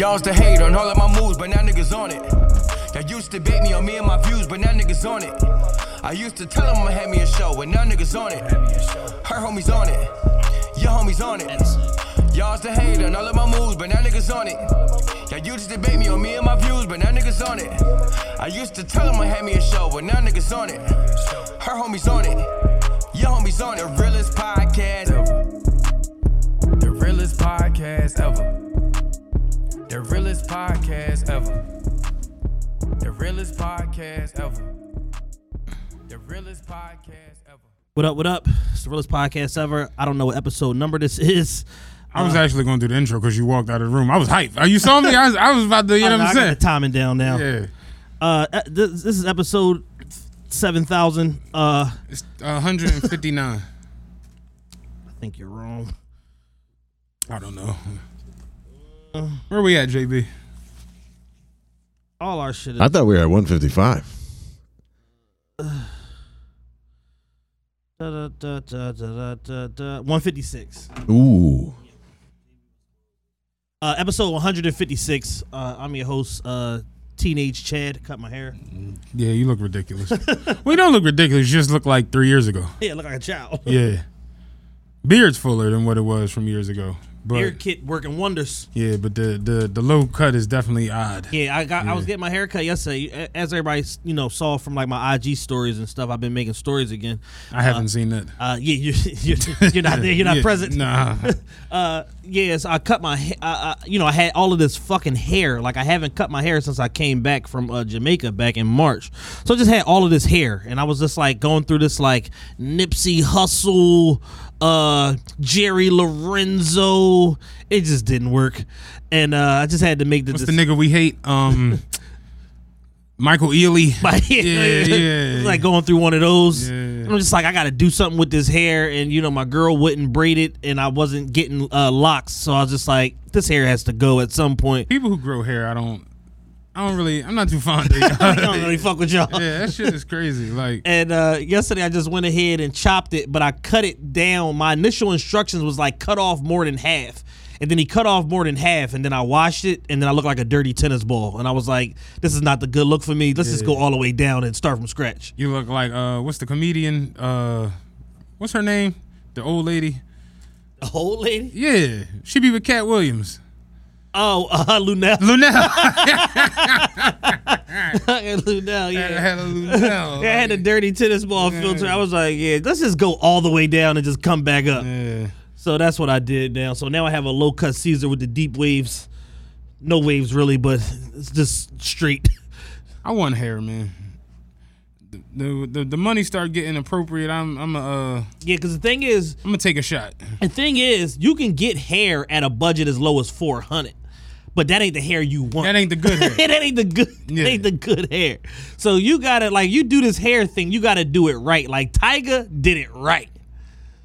Y'all's the hate on all of my moves, but now niggas on it. Y'all used to bait me on me and my views, but now niggas on it. I used to tell them I had me a show, but now niggas on it. Her homies on it. Your homies on it. Y'all's the hate on all of my moves, but now niggas on it. Y'all used to debate me on me and my views, but now niggas on it. I used to tell them I had me a show, but now niggas on it. Her homies on it. Your homies on it. The realest podcast ever. The realest podcast ever. The realest podcast ever. The realest podcast ever. The realest podcast ever. What up? What up? It's the realest podcast ever. I don't know what episode number this is. I was actually going to do the intro because you walked out of the room. I was hyped. Uh, You saw me? I was, I was about to, you know I, what I I'm got saying? the timing down now. Yeah. Uh, uh, this, this is episode seven thousand. Uh, It's 159. I think you're wrong. I don't know. Where we at, JB? All our shit is I thought we were at 155. da, da, da, da, da, da, da, 156. Ooh. Uh, episode 156. Uh, I'm your host, uh, Teenage Chad. Cut my hair. Yeah, you look ridiculous. we don't look ridiculous. You just look like three years ago. Yeah, look like a child. Yeah. Beard's fuller than what it was from years ago. But Hair kit working wonders. yeah, but the, the the low cut is definitely odd. Yeah, I got. I was getting my hair cut yesterday. As everybody, you know, saw from like my IG stories and stuff. I've been making stories again. I haven't seen that. Uh, yeah, you, you're, you're not there. You're not Yeah, present. Nah. Uh, yes, I cut my. ha- Uh, uh, you know, I had all of this fucking hair. Like I haven't cut my hair since I came back from uh, Jamaica back in March. So I just had all of this hair, and I was just like going through this like Nipsey Hussle, uh, Jerry Lorenzo. It just didn't work, and uh, I just had to make the. What's dec- the nigga we hate? Um, Michael Ealy. Yeah, yeah. It's like going through one of those. Yeah. I'm just like, I got to do something with this hair, and you know, my girl wouldn't braid it, and I wasn't getting uh, locks, so I was just like, this hair has to go at some point. People who grow hair, I don't. I don't really. I'm not too fond of. I don't really fuck with y'all. yeah, that shit is crazy. Like, And uh, yesterday, I just went ahead and chopped it, but I cut it down. My initial instructions was like cut off more than half. And then he cut off more than half, and then I washed it, and then I looked like a dirty tennis ball. And I was like, "This is not the good look for me. Let's just go all the way down and start from scratch." you look like uh, what's the comedian? Uh, what's her name? The old lady. The old lady? Yeah, she be with Katt Williams. Oh, uh, Luenell. Luenell. Luenell, yeah. had a Luenell. Yeah, I had a dirty tennis ball filter. I was like, yeah, let's just go all the way down and just come back up. Yeah. So that's what I did now. So now I have a low cut Caesar with the deep waves. No waves really, but it's just straight. I want hair, man. The the the, the money start getting appropriate. I'm I'm uh Yeah, because the thing is, I'm gonna take a shot. the thing is, you can get hair at a budget as low as four hundred, but that ain't the hair you want. That ain't the good hair. that ain't the good. Yeah. Ain't the good hair. So you gotta like you do this hair thing. You gotta do it right. Like Tyga did it right.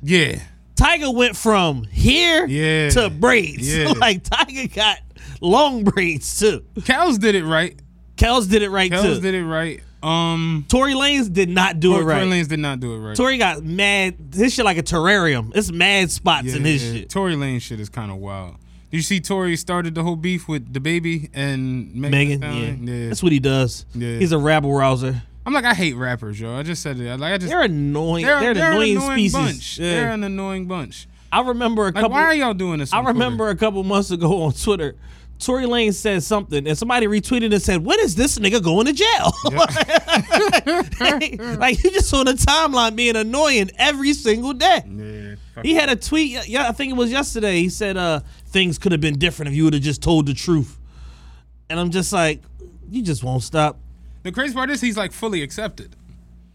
Yeah. Tyga went from here Yeah. to braids. Yeah. like Tyga got long braids too. Kels did it right. Kels did it right Kels too. did it right. Um, Tory Lanez did not do Tory, it right. Tory Lanez did not do it right. Tory got mad. His shit like a terrarium. It's mad spots in his Yeah, shit. Tory Lane shit is kind of wild. Did you see Tory started the whole beef with the baby and Megan? Megan, yeah. Yeah. that's what he does. Yeah. He's a rabble rouser. I'm like, I hate rappers, yo. I just said it. Like, I just They're annoying. they're, They're, an they're annoying, an annoying species. bunch. Yeah. They're an annoying bunch. I remember a Like, couple. why are y'all doing this? I on Twitter? remember a couple months ago on Twitter, Tory Lane said something, and somebody retweeted and said, "When is this nigga going to jail?" like you just on the timeline being annoying every single day. Yeah. He had a tweet. Yeah, I think it was yesterday. He said, "Uh, things could have been different if you would have just told the truth." And I'm just like, you just won't stop. The crazy part is he's like fully accepted.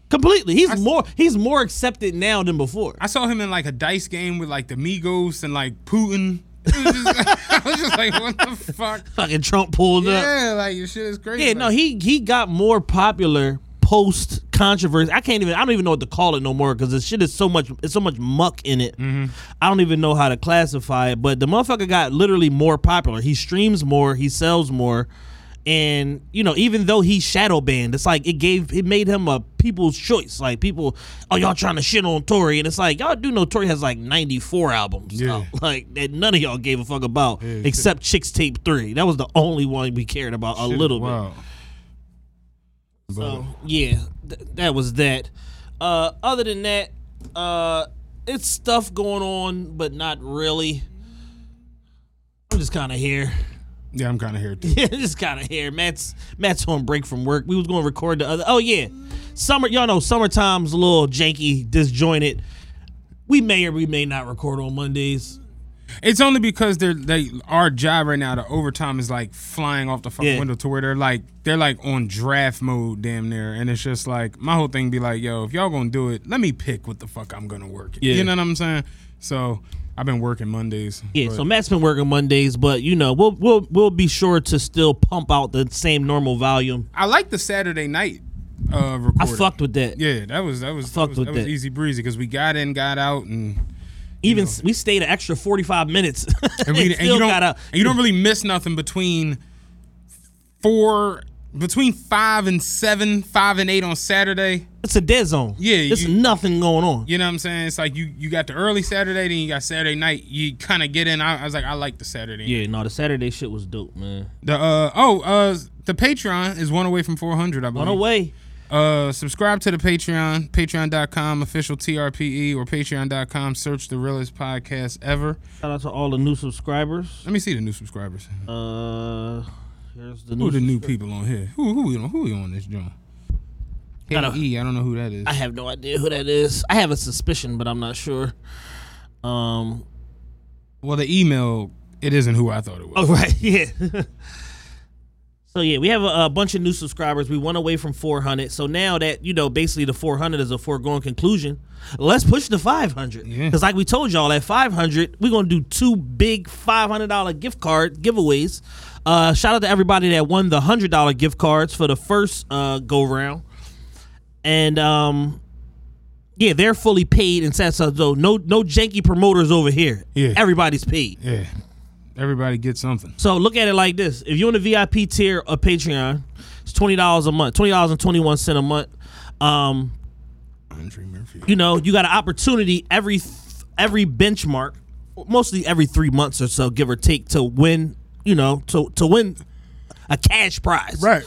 Completely. He's more. He's more accepted now than before. I saw him in like a dice game with like the Migos and like Putin. Was just, I was just like, what the fuck? Fucking Trump pulled up. Yeah, like your shit is crazy. Yeah, no, he he got more popular post controversy. I can't even. I don't even know what to call it no more because this shit is so much. It's so much muck in it. I don't even know how to classify it. But the motherfucker got literally more popular. He streams more. He sells more. And you know, even though he's shadow banned, it's like it gave it made him a people's choice. Like people, oh y'all trying to shit on Tory, and it's like y'all do know Tory has like ninety four albums, Yeah. out. like that none of y'all gave a fuck about except Chixtape Three. That was the only one we cared about a shit little bit. So yeah, th- that was that. Uh, other than that, uh, it's stuff going on, but not really. I'm just kind of here. Yeah, I'm kind of here too. Yeah, just kind of here. Matt's Matt's on break from work. We was going to record the other. Oh yeah, summer. Y'all know summertime's a little janky, disjointed. We may or we may not record on Mondays. It's only because they're they our job right now. The overtime is like flying off the fucking Yeah. window to where they're like they're like on draft mode, damn near. And it's just like my whole thing be like, yo, if y'all gonna do it, let me pick what the fuck I'm gonna work. Yeah. You know what I'm saying? So I've been working Mondays. Yeah, but- so Matt's been working Mondays, but you know we'll we'll we'll be sure to still pump out the same normal volume. I like the Saturday night uh I fucked with that. Yeah, that was that was that fucked was, with that was that. easy breezy because we got in, got out, and Even s we stayed an extra forty five minutes. and, we, and still you don't got out. and you don't really miss nothing between four between five and seven, five and eight on Saturday. It's a dead zone. Yeah, there's you- nothing going on. You know what I'm saying? It's like you you got the early Saturday, then you got Saturday night. You kind of get in. I, I was like, I like the Saturday. Yeah, no, the Saturday shit was dope, man. The uh oh uh the Patreon is one away from 400. I believe. One the way. Uh, subscribe to the Patreon, patreon.com official TRPE or patreon.com. Search the realest podcast ever. Shout out to all the new subscribers. Let me see the new subscribers. Uh, here's the Who new. are the new people on here? Who who we on who we on this joint? Gotta- E, I don't know who that is. I have no idea who that is. I have a suspicion, but I'm not sure. Um. Well, the email it isn't who I thought it was. Oh right, yeah. So yeah, we have a, a bunch of new subscribers. We went away from 400, so now that you know, basically the 400 is a foregone conclusion. Let's push the 500 Yeah. because, like we told y'all, at 500, we're gonna do two big $500 gift card giveaways. Uh, shout out to everybody that won the hundred dollar gift cards for the first uh, go round, and um. Yeah, they're fully paid and set so no no janky promoters over here. Yeah. Everybody's paid. Yeah, everybody gets something. So look at it like this: if you're in the VIP tier of Patreon, it's twenty dollars a month, twenty dollars and twenty one cent a month. Um, Andre Murphy. you know, you got an opportunity every th- every benchmark, mostly every three months or so, give or take, to win. You know, to to win a cash prize, Right.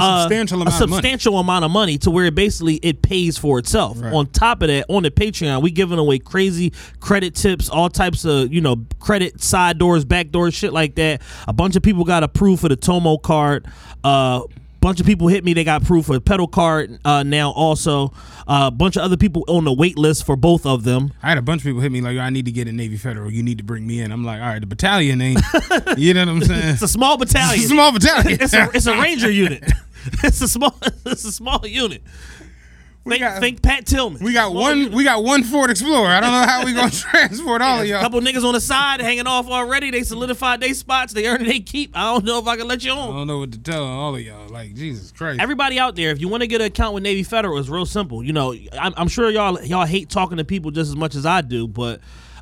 A Uh, substantial amount a of money. amount of money to where it basically it pays for itself. Right. On top of that, on the Patreon, we giving away crazy credit tips, all types of you know credit side doors, back doors, shit like that. A bunch of people got approved for the Tomo card. Uh, bunch of people hit me; they got approved for Petal card uh, now. Also, a uh, bunch of other people on the wait list for both of them. I had a bunch of people hit me like, I need to get a Navy Federal. You need to bring me in. I'm like, all right, the battalion ain't. you know what I'm saying? It's a small battalion. It's a small battalion. it's a it's a ranger unit. it's a small it's a small unit. Think, got- think Pat Tillman. we got one. We got one Ford Explorer. I don't know how we gonna transport all of y'all. couple niggas on the side hanging off already. They solidified their spots. They earned they keep. I don't know if I can let you on. I don't know what to tell all of y'all. Like Jesus Christ. Everybody out there, if you want to get an account with Navy Federal, it's real simple. You know, I'm, I'm sure y'all y'all hate talking to people just as much as I do, but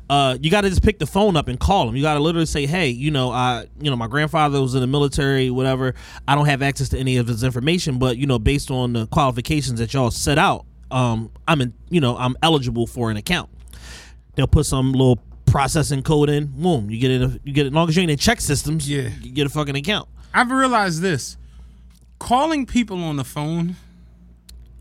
uh, you got to just pick the phone up and call them. You got to literally say, "Hey, you know, I, you know, my grandfather was in the military, whatever. I don't have access to any of his information, but you know, based on the qualifications that y'all set out, um, I'm in, you know, I'm eligible for an account. They'll put some little processing code in. Boom, you get it. You get it. As long as you're in the ChexSystems, Yeah. you get a fucking account. I've realized this. Calling people on the phone.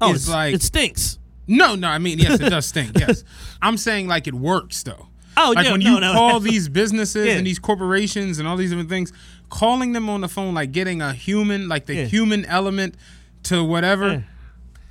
Oh, it's like- it stinks. No, no. I mean, yes, it does stink. Yes, I'm saying like it works though. Oh, like yeah, when no, you no. call these businesses Yeah. and these corporations and all these different things, calling them on the phone, like getting a human, like the Yeah. human element to whatever.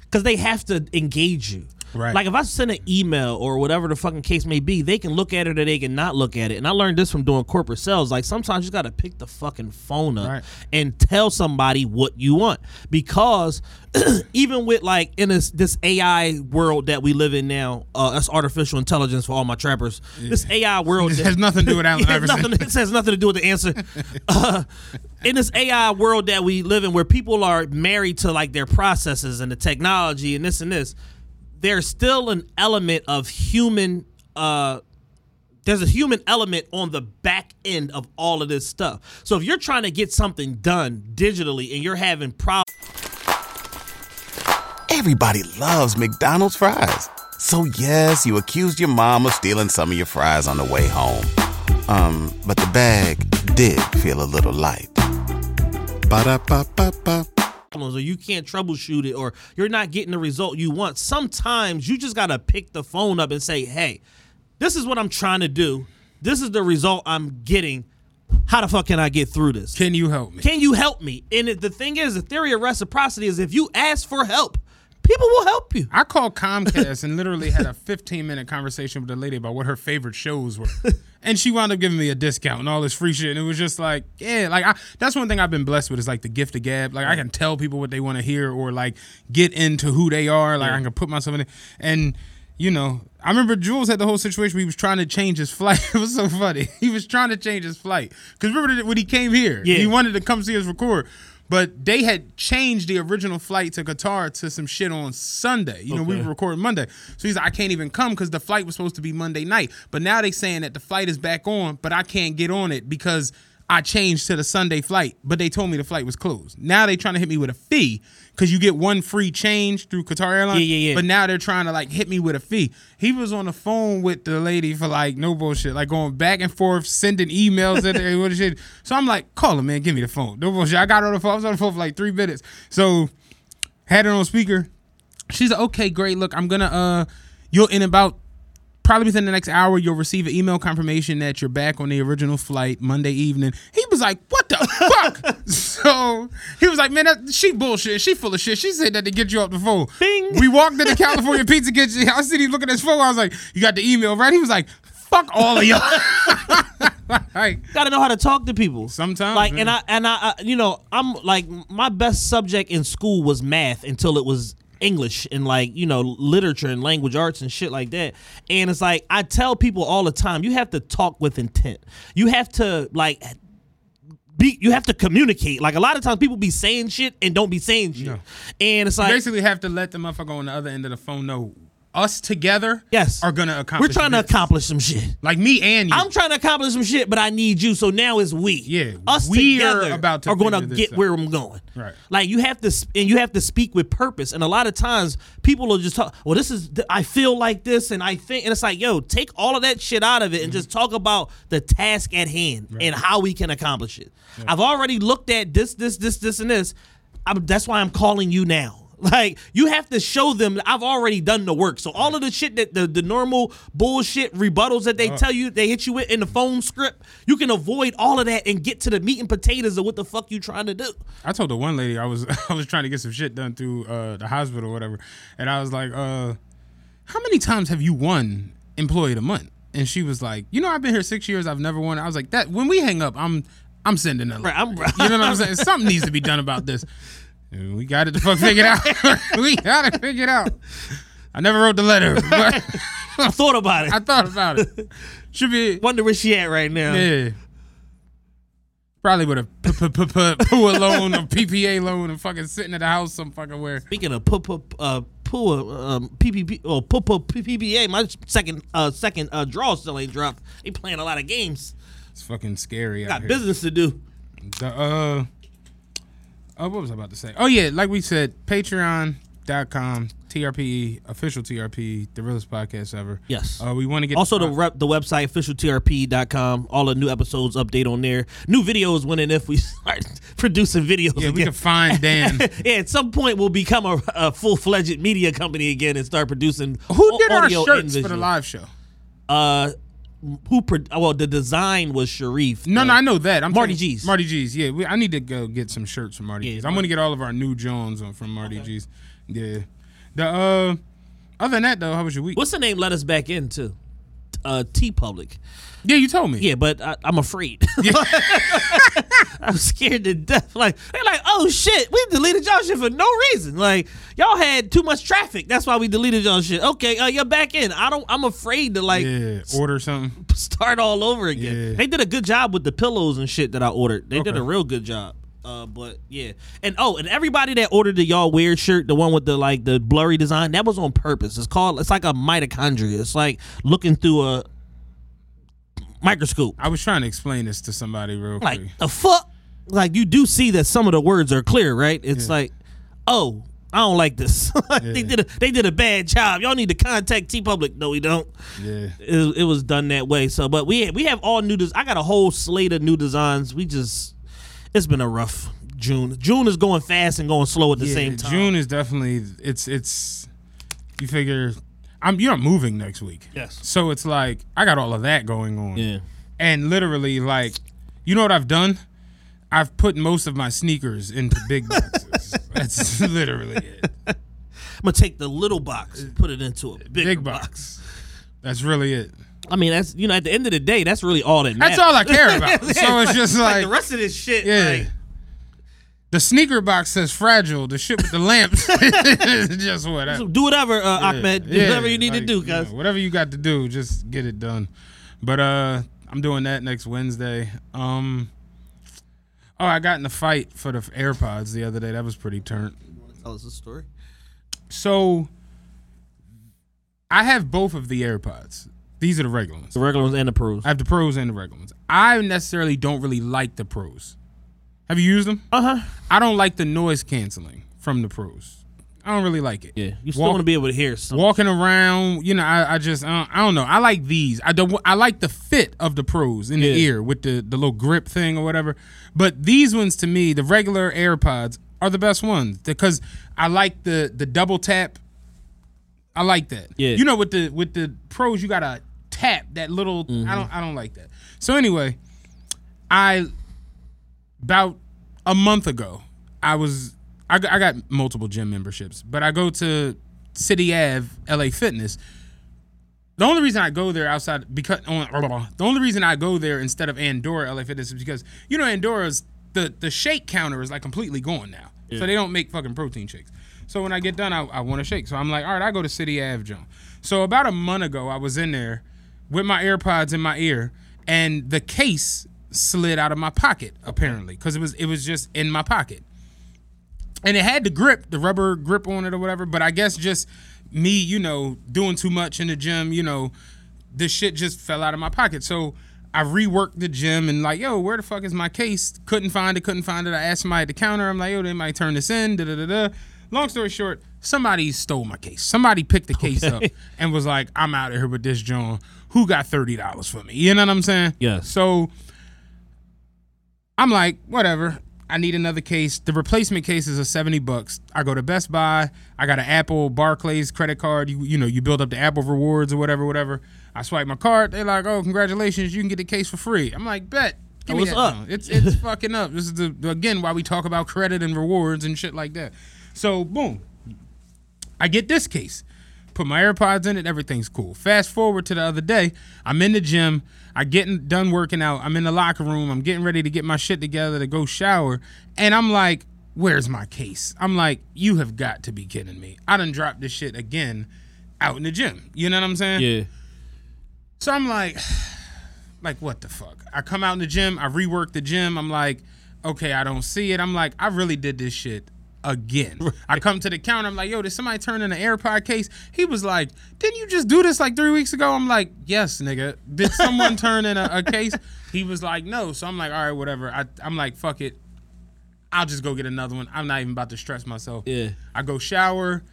because they have to engage you. Right. Like if I send an email or whatever the fucking case may be, they can look at it or they can not look at it. And I learned this from doing corporate sales. Like sometimes you got to pick the fucking phone up Right. and tell somebody what you want because even with like in this this AI world that we live in now, uh, that's artificial intelligence for all my trappers. This AI world that- has nothing to do with Allen has, Iverson. nothing, it has nothing to do with the answer. Uh, in this AI world that we live in, where people are married to like their processes and the technology and this and this, there's still an element of human. Uh, there's a human element on the back end of all of this stuff. So if you're trying to get something done digitally and you're having problems. Everybody loves McDonald's fries. So yes, you accused your mom of stealing some of your fries on the way home. Um, but the bag did feel a little light. Ba-da-ba-ba-ba. or you can't troubleshoot it or you're not getting the result you want, sometimes you just got to pick the phone up and say, hey, this is what I'm trying to do. This is the result I'm getting. How the fuck can I get through this? Can you help me? Can you help me? And the thing is, the theory of reciprocity is if you ask for help, people will help you. I called Comcast and literally had a 15 minute conversation with a lady about what her favorite shows were. And she wound up giving me a discount and all this free shit. And it was just like, yeah, like I, that's one thing I've been blessed with is like the gift of gab. Like I can tell people what they want to hear or like get into who they are. Like I can put myself in it. And, you know, I remember Jules had the whole situation where he was trying to change his flight. It was so funny. He was trying to change his flight. Because remember when he came here, Yeah. he wanted to come see us record. But they had changed the original flight to Qatar to some shit on Sunday. You know, we were recording Monday. So he's like, I can't even come because the flight was supposed to be Monday night. But now they're saying that the flight is back on, but I can't get on it because I changed to the Sunday flight. But they told me the flight was closed. Now they're trying to hit me with a fee because you get one free change through Qatar Airlines. Yeah, yeah, yeah. But now they're trying to like hit me with a fee. He was on the phone with the lady for like no bullshit, like going back and forth, sending emails at her. what shit. So I'm like, call him, man, give me the phone. No bullshit. I got her on the phone. I was on the phone for like three minutes. So had her on speaker. She's like, okay, great. Look, I'm gonna uh, you'll in about probably within the next hour you'll receive an email confirmation that you're back on the original flight Monday evening. He was like, "What the fuck?" so he was like, "Man, that, she bullshit. She full of shit. She said that to get you off the phone." Bing. We walked into California Pizza Kitchen. I see him looking at his phone. I was like, "You got the email right?" He was like, "Fuck all of y'all." like, Gotta know how to talk to people. Sometimes, like, man. and I and I, uh, you know, I'm like my best subject in school was math until it was English and like you know literature and language arts and shit like that. And it's like I tell people all the time, you have to talk with intent. You have to like be. You have to communicate. Like a lot of times, people be saying shit and don't be saying shit. No. And it's like you basically have to let the motherfucker on the other end of the phone know us together Yes. are gonna accomplish we're trying to this. accomplish some shit. like me and you I'm trying to accomplish some shit, but I need you. So now it's we. Yeah, us we're together about to are going to figure this get out. where I'm going. Right. Like you have to, sp- and you have to speak with purpose. And a lot of times, people will just talk. Well, this is. I feel like this, and I think, and it's like, yo, take all of that shit out of it, and mm-hmm. just talk about the task at hand and how we can accomplish it. I've already looked at this, this, this, this, and this. I'm, that's why I'm calling you now. Like you have to show them I've already done the work. So all of the shit that the, the normal bullshit rebuttals that they tell you they hit you with in the phone script, you can avoid all of that and get to the meat and potatoes of what the fuck you trying to do. I told the one lady I was I was trying to get some shit done through uh, the hospital or whatever, and I was like, uh, "How many times have you won Employee of the Month?" And she was like, "You know, I've been here six years. I've never won." I was like, "That when we hang up, I'm I'm sending a Right, I'm- you know what I'm saying? Something needs to be done about this. We got it to fuck figured out. we got to figure it figured out. I never wrote the letter, but I thought about it. I thought about it. Should be Wonder where she at right now. yeah. Probably would have put put put PUA loan or PPA loan and fucking sitting at the house some fucking where. Speaking of pu- pu- uh, PUA, um, PPP, or PPA, my second uh, second uh, draw still ain't dropped. They playing a lot of games. It's fucking scary. Got business to do. The uh, oh, what was I about to say? Oh yeah, like we said, Patreon.com, TRP, official TRP, the realest podcast ever. Yes. Uh, we want to get Also, the rep, the website officialtrp.com. All the new episodes update on there. New videos when and if we start producing videos. yeah, we can find Dan. yeah, at some point we'll become a, a full fledged media company again and start producing. Who did our shirts for the live show? Uh, who? Pro- well, the design was Sharif. No, no, I know that. I'm Marty saying- G's. Marty G's. Yeah, we, I need to go get some shirts from Marty Yeah, G's. I'm gonna get all of our new Jones on from Marty G's. Yeah. The uh, Other than that, though, how was your week? What's the name? Let us back in too. Uh, TeePublic. Yeah, you told me. Yeah, but I, I'm afraid. I'm scared to death. Like they're like, oh shit, we deleted y'all shit for no reason. Like y'all had too much traffic. That's why we deleted y'all shit. Okay, uh, you're back in. I don't. I'm afraid to like Yeah, order something. start all over again. Yeah. They did a good job with the pillows and shit that I ordered. They did a real good job. Uh, but yeah, and oh, and everybody that ordered the y'all weird shirt, the one with the like the blurry design, that was on purpose. It's called. It's like a mitochondria. It's like looking through a microscope. I was trying to explain this to somebody real Like quick. the fuck. Like you do see that some of the words are clear, right? It's like, oh, I don't like this. they did a they did a bad job. Y'all need to contact TeePublic. No, we don't. Yeah. It, it was done that way. So, but we we have all new. Des- I got a whole slate of new designs. We just it's been a rough June. June is going fast and going slow at the yeah, same time. June is definitely it's it's you figure I'm you're moving next week. Yes. So it's like I got all of that going on. Yeah. And literally like you know what I've done? I've put most of my sneakers into big boxes. That's literally it. I'm gonna take the little box, and put it into a Big box. box. That's really it. I mean, that's you know, at the end of the day, that's really all that matters. That's all I care about. so it's just like, like, the rest of this shit. yeah. like, the sneaker box says fragile. The shit with the lamps, just whatever. so do whatever, uh, Ahmed. Do Yeah, whatever you need to like, do, you know, guys. whatever you got to do, just get it done. But uh I'm doing that next Wednesday. Um Oh, I got in a fight for the AirPods the other day. That was pretty turnt. Tell us a story. So I have both of the AirPods. These are the regular ones. The regular ones and the pros. I have the pros and the regular ones. I necessarily don't really like the pros. Have you used them? Uh huh. I don't like the noise canceling from the pros. I don't really like it. Yeah, you still want to be able to hear something. walking around, you know, I, I just I don't, I don't know. I like these. I don't. I like the fit of the pros in the ear with the the little grip thing or whatever. But these ones to me, the regular AirPods are the best ones because I like the the double tap. I like that. Yeah. You know, with the with the pros, you gotta tap that little. Mm-hmm. I don't. I don't like that. So anyway, I about a month ago, I was I, got- I got multiple gym memberships, but I go to City Ave LA Fitness. The only reason I go there outside because the only reason I go there instead of Andorra LA Fitness is because you know Andorra's the the shake counter is like completely gone now, so they don't make fucking protein shakes. So when I get done, I, I want to shake. So I'm like, all right, I go to City Ave John. So about a month ago, I was in there with my AirPods in my ear, and the case slid out of my pocket apparently because it was it was just in my pocket and it had the grip, the rubber grip on it or whatever. But I guess just me, you know, doing too much in the gym, you know, this shit just fell out of my pocket. So I reworked the gym and like, yo, where the fuck is my case? Couldn't find it, couldn't find it. I asked somebody at the counter. I'm like, yo, they might turn this in. Da da da da. Long story short, somebody stole my case. Somebody picked the case up and was like, I'm out of here with this John. Who got thirty dollars for me? You know what I'm saying? Yeah. So I'm like, whatever. I need another case. The replacement case is a 70 bucks. I go to Best Buy. I got an Apple Barclays credit card. You you know, you build up the Apple rewards or whatever, whatever. I swipe my card. They're like, oh, congratulations, you can get the case for free. I'm like, bet. Give Oh, that up. now. It's it's fucking up. This is the again why we talk about credit and rewards and shit like that. So boom, I get this case, put my AirPods in it, everything's cool. Fast forward to the other day, I'm in the gym, I getting done working out, I'm in the locker room, I'm getting ready to get my shit together to go shower, and I'm like, where's my case? I'm like, you have got to be kidding me. I done dropped this shit again out in the gym. You know what I'm saying? Yeah. So I'm like, like what the fuck? I come out in the gym, I rework the gym. I'm like, okay, I don't see it. I'm like, I really did this shit again. I come to the counter. I'm like, yo, did somebody turn in an AirPod case? He was like, didn't you just do this like three weeks ago? I'm like, yes, nigga. Did someone turn in a, a case? He was like, no. So I'm like, all right, whatever. I, I'm like, fuck it. I'll just go get another one. I'm not even about to stress myself. Yeah. I go shower,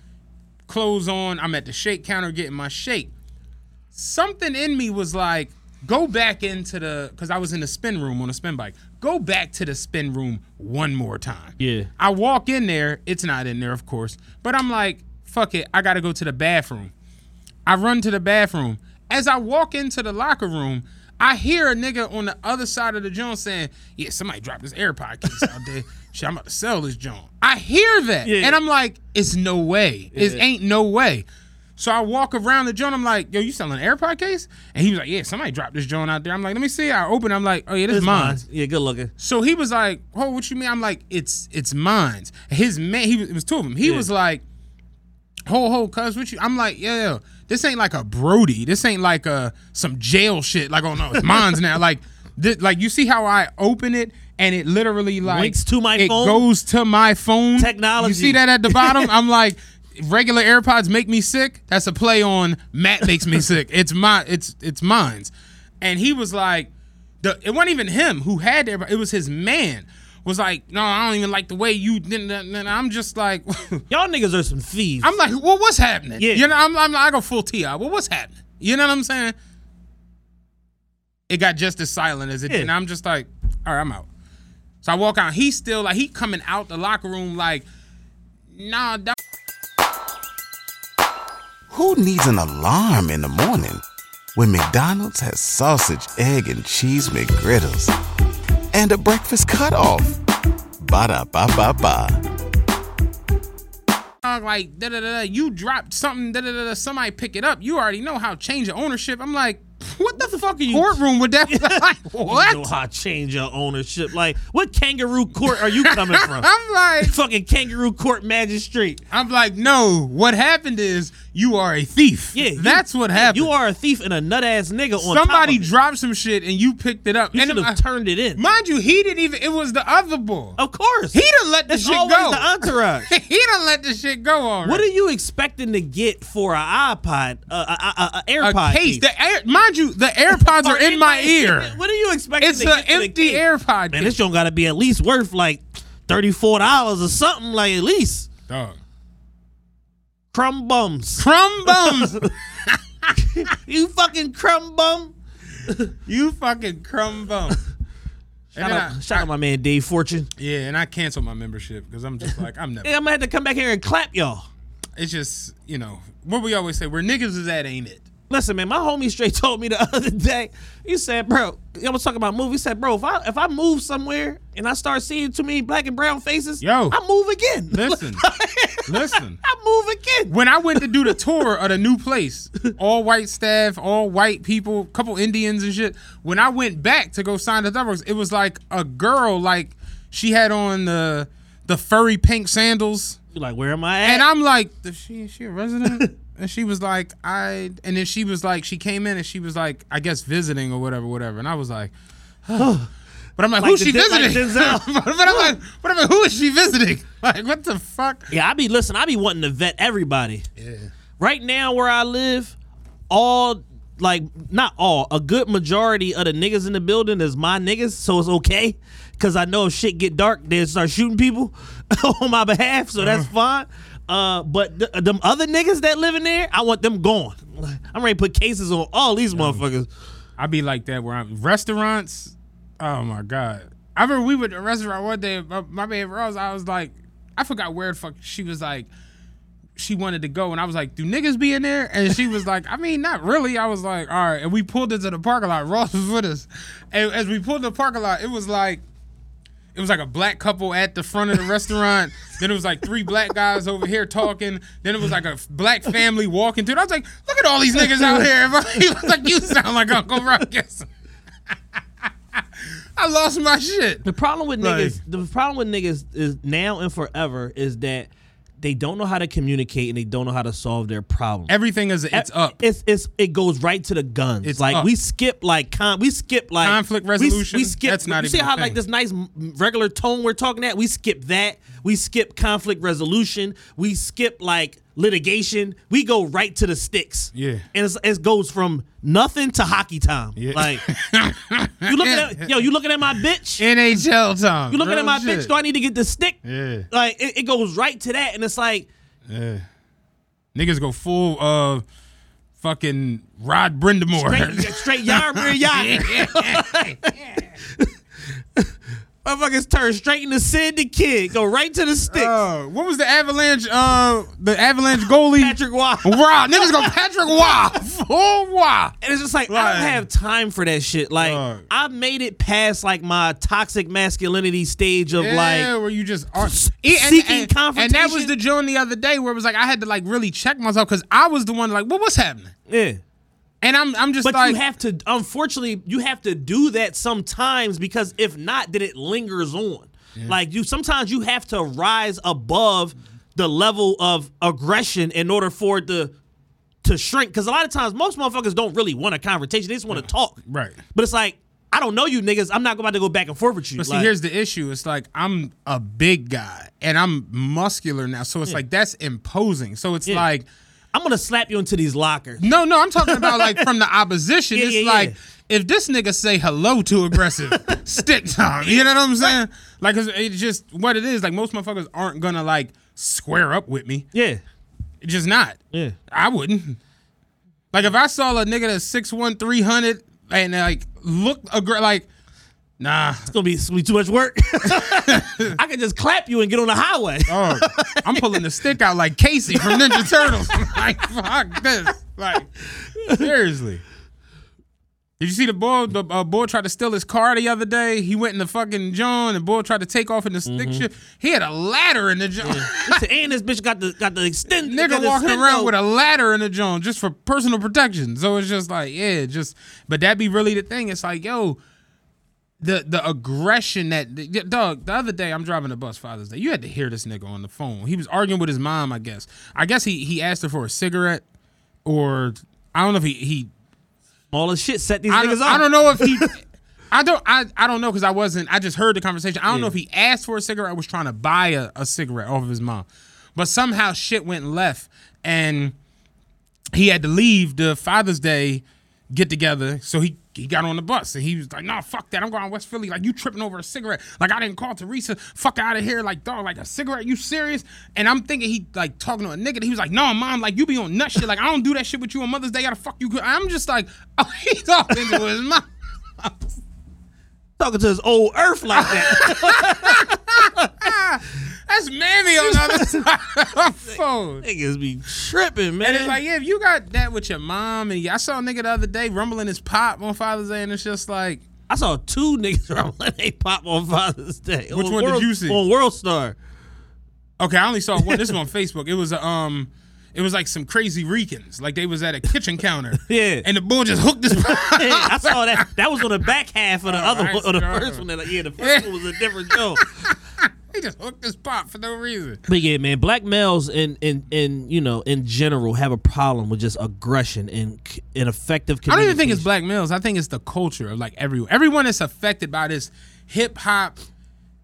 clothes on. I'm at the shake counter getting my shake. Something in me was like, go back into the, because I was in the spin room on a spin bike. Go back to the spin room one more time. Yeah. I walk in there. It's not in there, of course. But I'm like, fuck it. I got to go to the bathroom. I run to the bathroom. As I walk into the locker room, I hear a nigga on the other side of the joint saying, "Yeah, somebody dropped this AirPod case out there. Shit, I'm about to sell this joint." I hear that, Yeah. and I'm like, "It's no way. It ain't no way." So I walk around the joint. I'm like, yo, you selling an AirPod case? And he was like, yeah, somebody dropped this joint out there. I'm like, let me see. I open. it. I'm like, oh yeah, this is mine. Yeah, good looking. So he was like, "Oh, what you mean?" I'm like, "It's it's mine." His man, he was, it was two of them. He Yeah. was like, "Ho ho, cuz what you?" I'm like, "Yeah, yeah, this ain't like a Brody. This ain't like a some jail shit. Like, oh no, it's mine's now. Like, this, like you see how I open it." And it literally like Links to my it phone? goes to my phone. Technology. You see that at the bottom? I'm like, regular AirPods make me sick. That's a play on Matt makes me sick. It's my it's it's mine's. And he was like, the it wasn't even him who had it. It was his man. Was like, no, I don't even like the way you. that." And I'm just like, Y'all niggas are some thieves. I'm like, well, what's happening? Yeah. You know, I'm, I'm I go full ti. Well, what's happening? You know what I'm saying? It got just as silent as it did. And I'm just like, all right, I'm out. So I walk out. He's still like, he coming out the locker room like, nah, dog. Who needs an alarm in the morning when McDonald's has sausage, egg, and cheese McGriddles and a breakfast cutoff? Ba da ba ba ba. dog, like da da da. da, You dropped something. Da da da. da, Somebody pick it up. You already know how to change of ownership. I'm like, what the fuck are you? Courtroom with that? like, You know what? how to change your ownership. Like, what kangaroo court are you coming from? I'm like, Fucking kangaroo court magistrate. I'm like, no. What happened is you are a thief. Yeah, you- that's what happened. You are a thief and a nut ass nigga on Somebody top of it. dropped some shit and you picked it up. You and should have turned it in. mind you, he didn't even. It was the other boy. of course. He didn't let the shit always go. the entourage. he didn't let the shit go on. What are you expecting to get for an iPod, uh, a, a, a, AirPod a case? case? The air, mind you, the AirPods are in my ear. What are you expecting? It's an empty? AirPod. Man, case. this joint got to be at least worth like thirty four dollars or something. Like at least Dog. Crumb bums. Crumb bums. you fucking crumb bum. you fucking crumb bum. And Shout then out, I- shout out my man Dave Fortune. yeah, and I canceled my membership because I'm just like I'm never. Yeah, I'm gonna have to come back here and clap y'all. It's just you know what we always say: where niggas is at, ain't it? Listen, man, my homie straight told me the other day. He said, "Bro, I was talking about movies. He said, bro, if I if I move somewhere and I start seeing too many black and brown faces, Yo. I move again. Listen, listen. I move again. When I went to do the tour of the new place, all white staff, all white people, couple Indians and shit. When I went back to go sign the Starbucks, it was like a girl, like she had on the the furry pink sandals. You're like, where am I at? And I'm like, she, is she a resident? And she was like, I. And then she was like, she came in and she was like, I guess visiting or whatever, whatever. And I was like, but I'm like, Like who's she Di- like visiting? Denzel. but I'm like, but I'm like, who is she visiting? Like, what the fuck? yeah, I be listen. I be wanting to vet everybody. Yeah. Right now, where I live, all like not all, a good majority of the niggas in the building is my niggas, so it's okay. Cause I know if shit get dark, they start shooting people on my behalf, so that's uh-huh. fine. Uh, but th- them other niggas that live in there, I want them gone. I'm ready to put cases on all these motherfuckers. I be like that where I'm restaurants. Oh my god! I remember we went to a restaurant one day. My, my man Rose, I was like, I forgot where the fuck she was like. She wanted to go, and I was like, "Do niggas be in there?" And she was like, "I mean, not really." I was like, "All right." And we pulled into the parking lot. Ross was with us, and as we pulled in the parking lot, it was like, it was like a black couple at the front of the restaurant. then it was like three black guys over here talking. Then it was like a black family walking through. And I was like, "Look at all these niggas out here!" He was like, "You sound like Uncle Ruckus." I lost my shit. The problem with Like- niggas, the problem with niggas is now and forever is that they don't know how to communicate and they don't know how to solve their problems. Everything is it's up. It's it's it goes right to the guns. It's like up. we skip like con, we skip like Conflict resolution? We, skip. That's not you see how like this nice regular tone we're talking at. We skip that. We skip conflict resolution. We skip like litigation. We go right to the sticks. Yeah. and it's, it goes from nothing to hockey time. Yeah. Like you looking at yo, you looking at my bitch. NHL time. You looking at my shit. bitch? Do I need to get the stick? Yeah. Like it, it goes right to that, and it's like Yeah. Niggas go full uh fucking Rod Brind'Amour. straight, straight yard rear yard. Motherfuckers turn straight into Sid the Kid. Go right to the sticks. Uh, what was the Avalanche? Uh, the Avalanche goalie. Patrick Roy. Wow, niggas go Patrick Roy. Full Roy. And it's just like I don't have time for that shit. Like Right. I made it past like my toxic masculinity stage of Yeah, like where you just are seeking and, and, and that was the joint the other day where it was like I had to like really check myself because I was the one like, well, what's happening? yeah. And I'm I'm just But like, you have to unfortunately you have to do that sometimes because if not, then it lingers on. Like you sometimes you have to rise above the level of aggression in order for it to to shrink. Because a lot of times most motherfuckers don't really want a confrontation. They just want to talk. Right. But it's like, I don't know you niggas. I'm not about to go back and forth with you. But see, Like, here's the issue. It's like I'm a big guy and I'm muscular now, so it's like that's imposing. So it's Yeah. like, I'm gonna slap you into these lockers. no, no, I'm talking about like from the opposition. Yeah, it's yeah, like yeah. if this nigga say hello to aggressive, stick time. You know what I'm saying? Like it's, it's just what it is. Like most motherfuckers aren't gonna like square up with me. Yeah. It's just not. Yeah. I wouldn't. Like if I saw a nigga that's 6'1", 300 and like look aggr- like, nah. It's gonna be, it's gonna be too much work. I can just clap you and get on the highway. Oh, I'm pulling the stick out like Casey from Ninja Turtles. like, fuck this. Like, seriously. Did you see the boy? The uh, boy tried to steal his car the other day. He went in the fucking John. The boy tried to take off in the stick Mm-hmm. shit. He had a ladder in the John. Listen, and this bitch got the got the extend Nigga the walking around with a ladder in the John just for personal protection. So it's just like, yeah, just. But that be really the thing. It's like, yo, the the aggression that the, dog. The other day, I'm driving the bus Father's Day. You had to hear this nigga on the phone. He was arguing with his mom. I guess. I guess he he asked her for a cigarette, or I don't know if he he. all the shit set these I niggas up. I don't know if he. I don't. I, I don't know because I wasn't. I just heard the conversation. I don't know if he asked for a cigarette. or was trying to buy a, a cigarette off of his mom, but somehow shit went left, and he had to leave the Father's Day get together. So he he got on the bus and he was like, "Nah, fuck that. I'm going to West Philly. Like you tripping over a cigarette. Like I didn't call Teresa. Fuck out of here. Like dog, like a cigarette. You serious?" And I'm thinking he like talking to a nigga. He was like, "No, mom. Like you be on nut shit. Like I don't do that shit with you on Mother's Day. I gotta fuck you." I'm just like, "Oh, he's talking to his mom." talking to his old earth like that. That's mammy on the other side of the phone. Niggas be tripping, man. And it's like, yeah, if you got that with your mom, and I saw a nigga the other day rumbling his pop on Father's Day, and it's just like, I saw two niggas rumbling they pop on Father's Day. Which On one did you see? On World Star. okay, I only saw one. This was on Facebook. It was a um, it was like some crazy Ricans, like they was at a kitchen counter, Yeah. and the bull just hooked his. Yeah, I saw that. That was on the back half of the other I one, or the first one. That, yeah, the first one was a different joke. he just hooked his pop for no reason. But yeah, man, black males in in in you know in general have a problem with just aggression and ineffective. I don't even think it's black males. I think it's the culture of like everyone. Everyone that's affected by this hip hop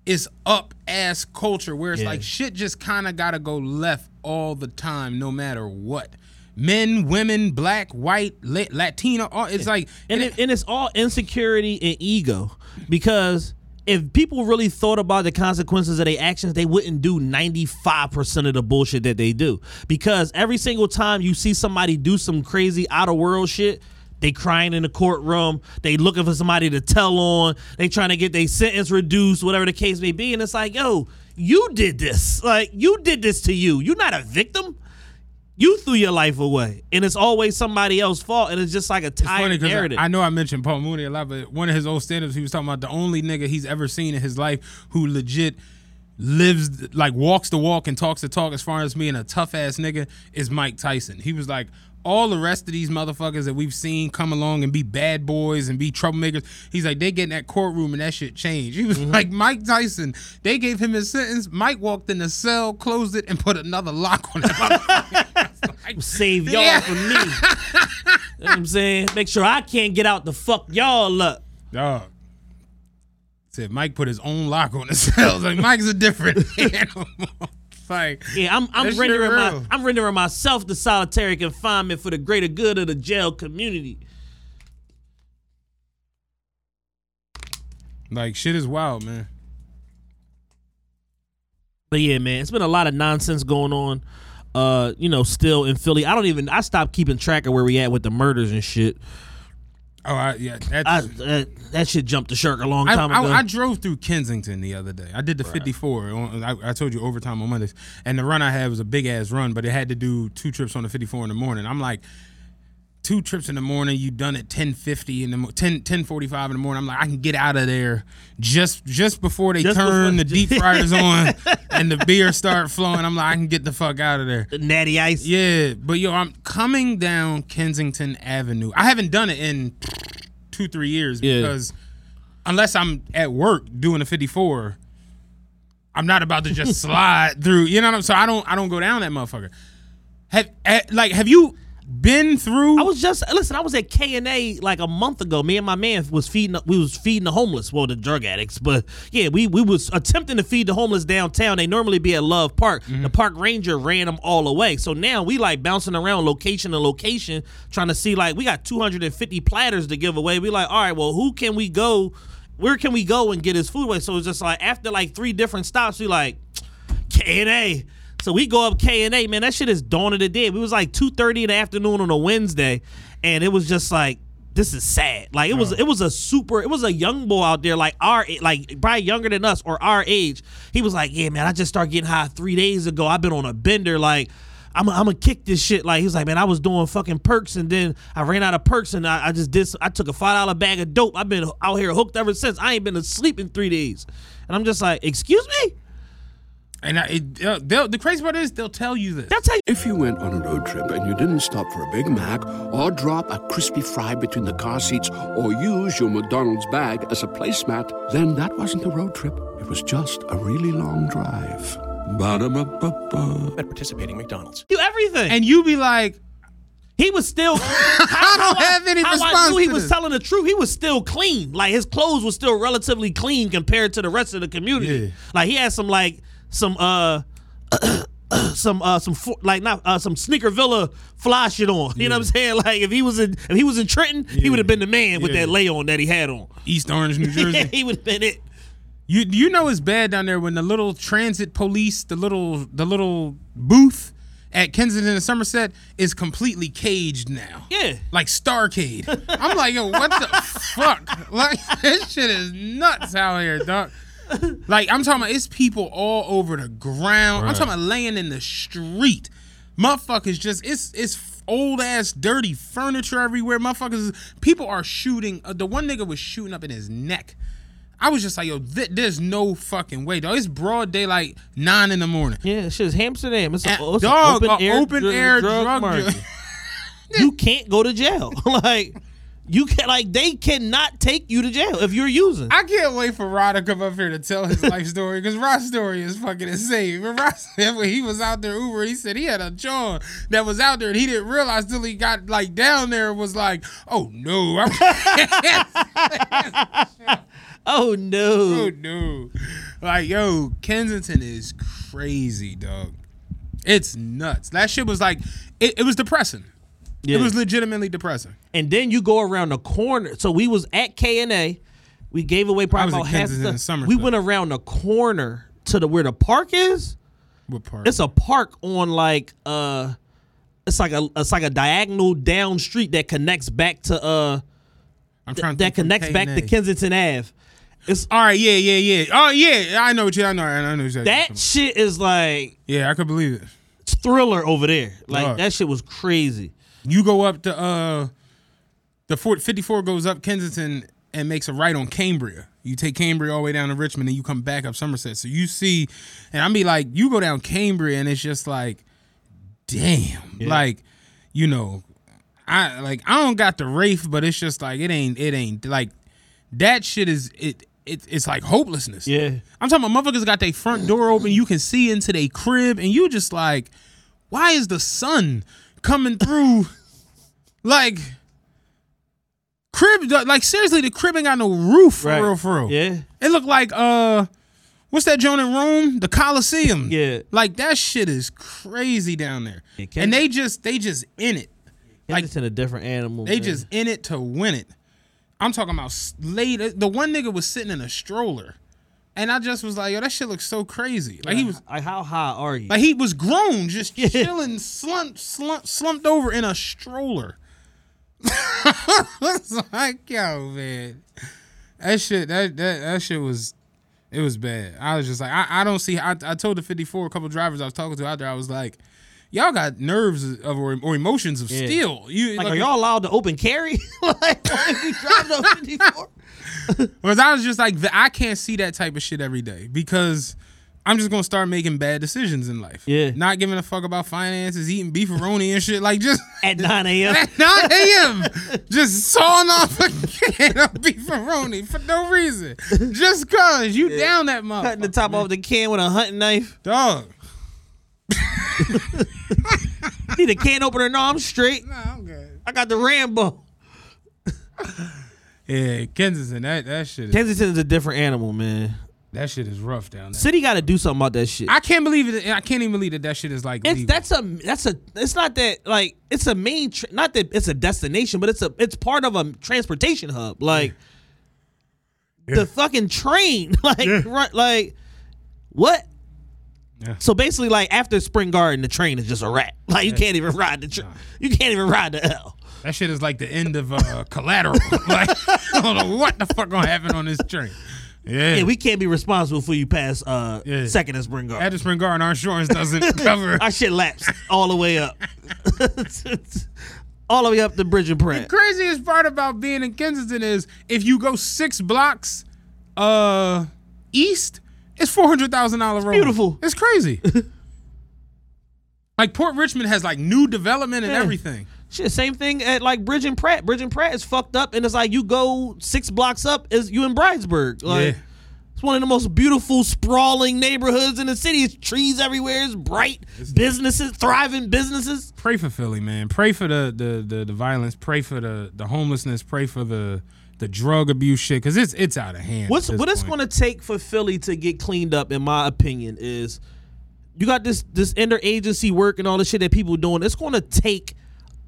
is up ass culture where it's Yeah. like shit just kind of gotta go left all the time, no matter what. Men, women, black, white, la- Latino, all, it's like and it, and it's all insecurity and ego because if people really thought about the consequences of their actions they wouldn't do 95% of the bullshit that they do. Because every single time you see somebody do some crazy out of world shit they crying in the courtroom they looking for somebody to tell on they trying to get their sentence reduced whatever the case may be and it's like yo you did this. Like you did this to you. You're not a victim you threw your life away, and it's always somebody else's fault, and it's just like a funny narrative. I, I know I mentioned Paul Mooney a lot, but one of his old stand-ups, he was talking about the only nigga he's ever seen in his life who legit lives like walks the walk and talks the talk as far as being a tough ass nigga is Mike Tyson. He was like all the rest of these motherfuckers that we've seen come along and be bad boys and be troublemakers, he's like, they get in that courtroom and that shit changed. He was mm-hmm. like, Mike Tyson, they gave him his sentence. Mike walked in the cell, closed it, and put another lock on it. Save y'all from me. you know what I'm saying? Make sure I can't get out to fuck y'all up. Dog. Said Mike put his own lock on the cells. Like Mike's a different animal. like Yeah, I'm I'm rendering my. I'm rendering myself to solitary confinement for the greater good of the jail community. like shit is wild, man. But yeah, man, it's been a lot of nonsense going on. Uh, you know, still in Philly. I don't even I stopped keeping track of where we at with the murders and shit. Oh, I, yeah, that's. I, that, that shit jumped the shark a long I, time ago. I, I drove through Kensington the other day. I did the 54. on- I, I told you overtime on Mondays, and the run I had was a big ass run, but it had to do two trips on the 54 in the morning. I'm like, two trips in the morning. You done at 10:50 in the mo- 10 10:45 in the morning. I'm like, I can get out of there just just before they Just turn before- the deep fryers on and the beer start flowing. I'm like, I can get the fuck out of there. The natty Ice. Yeah, but yo, I'm coming down Kensington Avenue. I haven't done it in two, three years Yeah. because unless I'm at work doing a 54, I'm not about to just slide through. You know what I'm saying? I don't I don't go down that motherfucker. Have eh, like have you been through? I was just listen. I was at K and A like a month ago. Me and my man was feeding. We was feeding the homeless, well, the drug addicts. But yeah, we we was attempting to feed the homeless downtown. They normally be at Love Park. Mm-hmm. The park ranger ran them all away. So now we like bouncing around location to location, trying to see like we got 250 platters to give away. We like, all right, well, who can we go? Where can we go and get his food away? So it's just like after like three different stops, we like K and A. So we go up K and A, man. That shit is dawn of the dead. We was like two thirty in the afternoon on a Wednesday, and it was just like this is sad. Like it was, it was a super. It was a young boy out there, like our, like probably younger than us or our age. He was like, yeah, man, I just started getting high three days ago. I've been on a bender, like. I'm, I'm gonna kick this shit. Like he was like, man, I was doing fucking perks and then I ran out of perks and I, I just did. I took a five dollar bag of dope. I've been out here hooked ever since. I ain't been asleep in three days, and I'm just like, excuse me. And I, it, uh, they'll- the crazy part is they'll tell you this. That's how you If you went on a road trip and you didn't stop for a Big Mac or drop a crispy fry between the car seats or use your McDonald's bag as a placemat, then that wasn't a road trip. It was just a really long drive. Ba-da-ba-ba-ba. At participating McDonald's. do everything. and you be like, He was still. I don't have any how I knew he was this. telling the truth. He was still clean. Like his clothes were still relatively clean compared to the rest of the community. Yeah. Like he had some like some uh. some uh some like not uh some sneaker villa fly shit on. You know what I'm saying? Like if he was in if he was in Trenton, he would have been the man with Yeah. that lay on that he had on. East Orange, New Jersey. he would have been it. You you know it's bad down there when the little transit police, the little the little booth at Kensington and Somerset is completely caged now. Yeah. Like Starcade. I'm like, yo, what the fuck? Like this shit is nuts out here, dog. Like I'm talking about it's people all over the ground. I'm talking about laying in the street. Motherfuckers just it's it's old ass dirty furniture everywhere. Motherfuckers people are shooting. Uh, the one nigga was shooting up in his neck. I was just like, yo, th- there's no fucking way, dog. It's broad daylight, nine in the morning. Yeah, shit is Amsterdam. It's, a, it's dog, open air, open dr- air drug, drug market. deal. you can't go to jail. like you can like they cannot take you to jail if you're using. I can't wait for Rod to come up here to tell his life story because Rod's story is fucking insane. But Rod said when he was out there Uber, he said he had a John that was out there and he didn't realize till he got like down there and was like, oh no, oh no. oh no. Like, yo, Kensington is crazy, dog. It's nuts. That shit was like, it, it was depressing. Yeah. It was legitimately depressing. and then you go around the corner. So we was at K and A. We gave away probably about half the. Somerset. We went around the corner to the where the park is. What part? It's a park on like uh, it's like a it's like a diagonal down street that connects back to uh I'm trying to that connects back to. Kensington Ave. It's All right, yeah, yeah, yeah. Oh, yeah, I know what you. I know. I know exactly. what you're that shit is like yeah, I could believe it. thriller over there. Like Dog. that shit was crazy. You go up to uh, the Fort 54 goes up Kensington and makes a right on Cambria. You take Cambria all the way down to Richmond, and you come back up Somerset. So you see, and I mean, like, you go down Cambria, and it's just like, damn, like, you know, I like I don't got the Wraith, but it's just like it ain't it ain't like that shit is it. It, it's like hopelessness. Yeah. I'm talking about motherfuckers got their front door open. You can see into their crib, and you just like, why is the sun coming through? Like, crib, like seriously, the crib ain't got no roof for Right. real, for real. Yeah. It looked like uh, what's that joint in Rome? The Colosseum. Yeah. like that shit is crazy down there. Yeah, and they just they just in it. Like it's in a different animal. they man. just in it to win it. I'm talking about s- late. The one nigga was sitting in a stroller, and I just was like, yo, that shit looks so crazy. Like he was. like how high are you? Like he was grown, just Yeah. chilling, slumped, slumped, slumped over in a stroller. It's like, yo, man, that shit, that that that shit was, it was bad. I was just like, I, I don't see. I, I told the fifty four a couple drivers I was talking to out there. I was like, y'all got nerves of or, or emotions of Yeah. steel. You Like, are y'all allowed to open carry? like, we driving on 54? Because I was just like, I can't see that type of shit every day because I'm just gonna start making bad decisions in life. Yeah. not giving a fuck about finances, eating beefaroni and shit. Like just At 9 a.m. at 9 a.m. just sawing off a can of beefaroni for no reason, just cause you down that much. Cutting the top off the can with a hunting knife. dog. Need a can opener. No, I'm straight. Nah, I'm good. I got the Rambo. Yeah, Kensington, that that shit, is, Kensington is a different animal, man. That shit is rough down there. City got to do something about that shit. I can't believe it. I can't even believe that that shit is like. It's legal. that's a that's a it's not that like it's a main tra- not that it's a destination but it's a it's part of a transportation hub like the fucking train like right like what Yeah. so basically like after Spring Garden the train is just a rat like you can't even ride the train you can't even ride the L That shit is like the end of uh, Collateral. like, I don't know what the fuck gonna happen on this train. Yeah, yeah we can't be responsible for you past uh Yeah. second and Spring Garden at the Spring Garden, our insurance doesn't cover. our shit lapsed all the way up all the way up to Bridge and Pratt The Craziest part about being in Kensington is if you go six blocks uh east, it's four hundred thousand dollar road. beautiful. It's crazy. like Port Richmond has like new development and Yeah. everything. Shit, same thing at like Bridge and Pratt. Bridge and Pratt is fucked up, and it's like you go six blocks up, is you in Bridesburg. Like Yeah. it's one of the most beautiful, sprawling neighborhoods in the city. It's trees everywhere. It's bright, businesses, thriving businesses. Pray for Philly, man. Pray for the the the, the violence. Pray for the the homelessness. Pray for the the drug abuse shit because it's it's out of hand. What's what it's going to take for Philly to get cleaned up, in my opinion, is you got this this interagency work and all the shit that people doing. It's going to take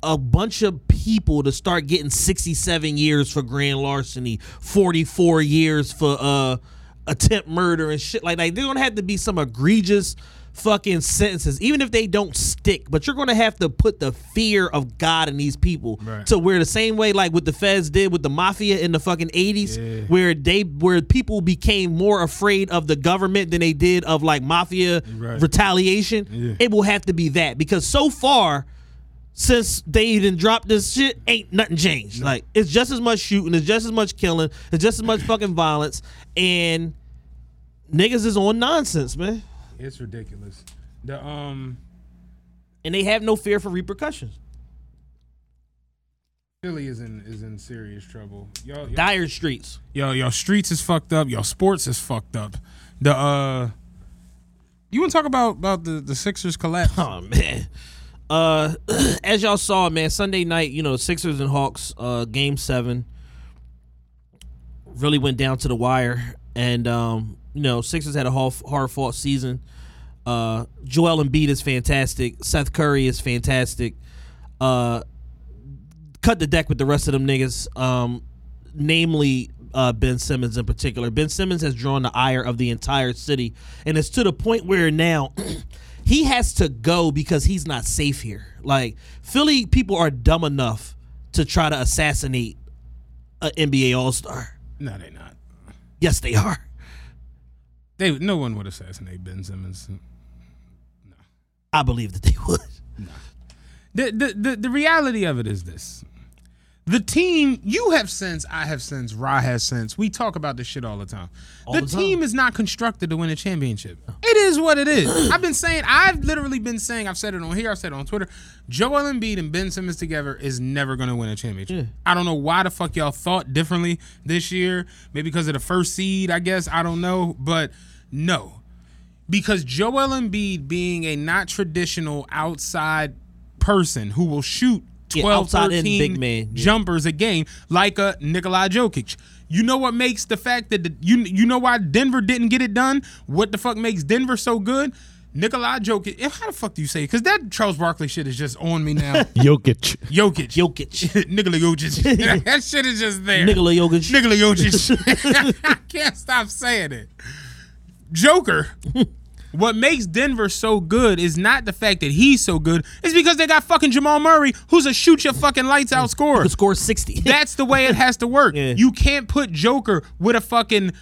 a bunch of people to start getting 67 years for grand larceny, 44 years for uh attempt murder and shit like that. They're to have to be some egregious fucking sentences, even if they don't stick. But you're going to have to put the fear of God in these people Right. to where the same way like what the feds did with the mafia in the fucking 80s, Yeah. where they where people became more afraid of the government than they did of like mafia Right. retaliation. Yeah. It will have to be that because so far since they even dropped this shit, ain't nothing changed. Like it's just as much shooting, it's just as much killing, it's just as much fucking violence, and niggas is on nonsense, man. It's ridiculous. The um And they have no fear for repercussions. Philly is in is in serious trouble. Y'all, y'all Dire streets. Yo, yo, streets is fucked up. Yo, sports is fucked up. The uh, you want to talk about about the the Sixers collapse? Oh man. Uh, as y'all saw, man, Sunday night, you know, Sixers and Hawks, uh, game seven, really went down to the wire, and um, you know, Sixers had a hard, fought season. Uh, Joel Embiid is fantastic. Seth Curry is fantastic. Uh, cut the deck with the rest of them niggas. Um, namely uh, Ben Simmons in particular. Ben Simmons has drawn the ire of the entire city, and it's to the point where now he has to go because he's not safe here. Like Philly people are dumb enough to try to assassinate an NBA All Star. No, they're not. Yes, they are. They no one would assassinate Ben Simmons. No, I believe that they would. The the the, the reality of it is this. The team, you have sense, I have sense, Ra has sense. We talk about this shit all the time. the, the time. team is not constructed to win a championship. It is what it is. I've been saying, I've literally been saying, I've said it on here, I've said it on Twitter. Joel Embiid and Ben Simmons together is never going to win a championship. I don't know why the fuck y'all thought differently this year. Maybe because of the first seed, I guess. I don't know. But no. Because Joel Embiid being a not traditional outside person who will shoot Yeah, 12, outside in 13 big man, yeah. jumpers a game like a Nikolai Jokic. You know what makes the fact that the, you you know why Denver didn't get it done? What the fuck makes Denver so good? Nikolai Jokic. eh, How the fuck do you say? Because that Charles Barkley shit is just on me now. Jokic. Jokic. Jokic. Nikola Jokic. that shit is just there. Nikola Jokic. Nikola Jokic. I can't stop saying it. Joker. What makes Denver so good is not the fact that he's so good. It's because they got fucking Jamal Murray, who's a shoot your fucking lights out scorer. Who scored 60. That's the way it has to work. Yeah. You can't put Joker with a fucking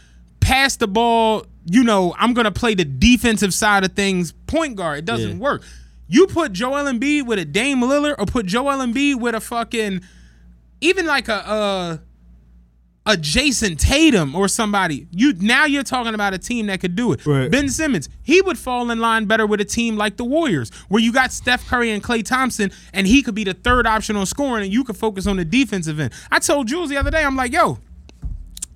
pass the ball, you know, I'm going to play the defensive side of things point guard. It doesn't Yeah. work. You put Joel Embiid with a Dame Lillard or put Joel Embiid with a fucking even like a uh a Jayson Tatum or somebody. You now you're talking about a team that could do it. Right. Ben Simmons, he would fall in line better with a team like the Warriors, where you got Steph Curry and Klay Thompson, and he could be the third option on scoring, and you could focus on the defensive end. I told Jules the other day, I'm like, yo.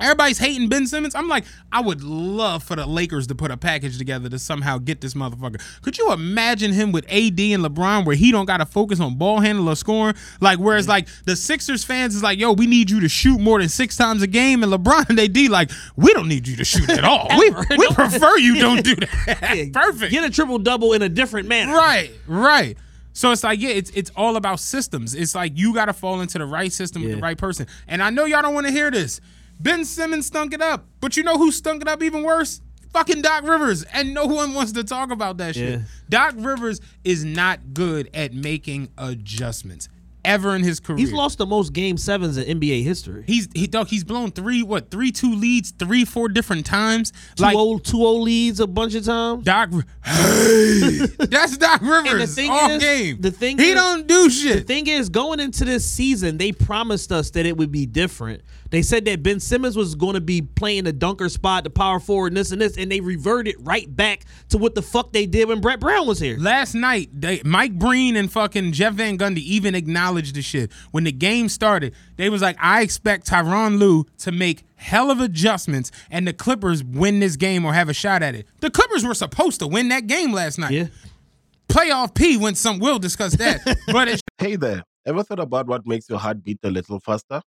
Everybody's hating Ben Simmons. I'm like, I would love for the Lakers to put a package together to somehow get this motherfucker. Could you imagine him with AD and LeBron where he don't got to focus on ball handling or scoring? Like, whereas like the Sixers fans is like, yo, we need you to shoot more than six times a game, and LeBron and AD like, we don't need you to shoot at all. we we prefer you don't do that. Perfect. Get a triple double in a different manner. Right, right. So it's like, yeah, it's it's all about systems. It's like you got to fall into the right system with the right person. And I know y'all don't want to hear this. Ben Simmons stunk it up, but you know who stunk it up even worse? Fucking Doc Rivers, and no one wants to talk about that shit. Yeah. Doc Rivers is not good at making adjustments ever in his career. He's lost the most game sevens in NBA history. He's he dog. He's blown three what three two leads three four different times. Two like old two old leads a bunch of times. Doc, hey, that's Doc Rivers. And the thing all is- game. the thing he is- don't do shit. The thing is, going into this season, they promised us that it would be different. They said that Ben Simmons was going to be playing the dunker spot, the power forward, and this and this, and they reverted right back to what the fuck they did when Brett Brown was here. Last night, they, Mike Breen and fucking Jeff Van Gundy even acknowledged the shit. When the game started, they was like, I expect Tyronn Lue to make hell of adjustments and the Clippers win this game or have a shot at it. The Clippers were supposed to win that game last night. Yeah. Playoff P when some we'll discuss that. but it's Hey there, ever thought about what makes your heart beat a little faster?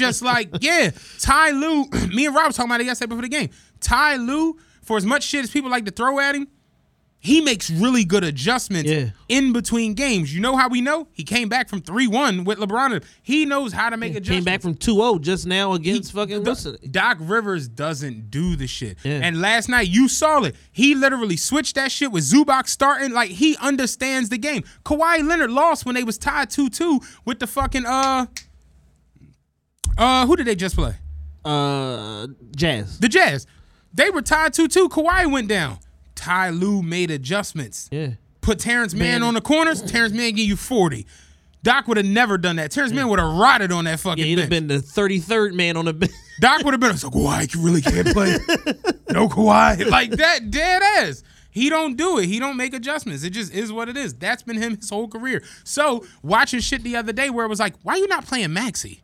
Just like, yeah, Ty Lue, me and Rob was talking about it yesterday before the game. Ty Lue, for as much shit as people like to throw at him, he makes really good adjustments Yeah. in between games. You know how we know? He came back from 3 1 with LeBron. He knows how to make adjustments. Came back from 2-0 just now against He- fucking Wilson. Doc Rivers doesn't do the shit. Yeah. And last night you saw it. He literally switched that shit with Zubac starting. Like he understands the game. Kawhi Leonard lost when they was tied 2-2 with the fucking uh uh who did they just play? Uh, Jazz. The Jazz. They were tied 2-2. Kawhi went down. Ty Lue made adjustments. Yeah. Put Terance Mann Man. on the corners. Terance Mann give you 40. Doc would have never done that. Terance Mann would have rotted on that fucking Yeah, he'd have bench. been the 33rd man on the bench. Doc would have been so Kawhi you really can't play. no Kawhi. Like that dead ass. He don't do it. He don't make adjustments. It just is what it is. That's been him his whole career. So watching shit the other day where it was like, why you not playing Maxey?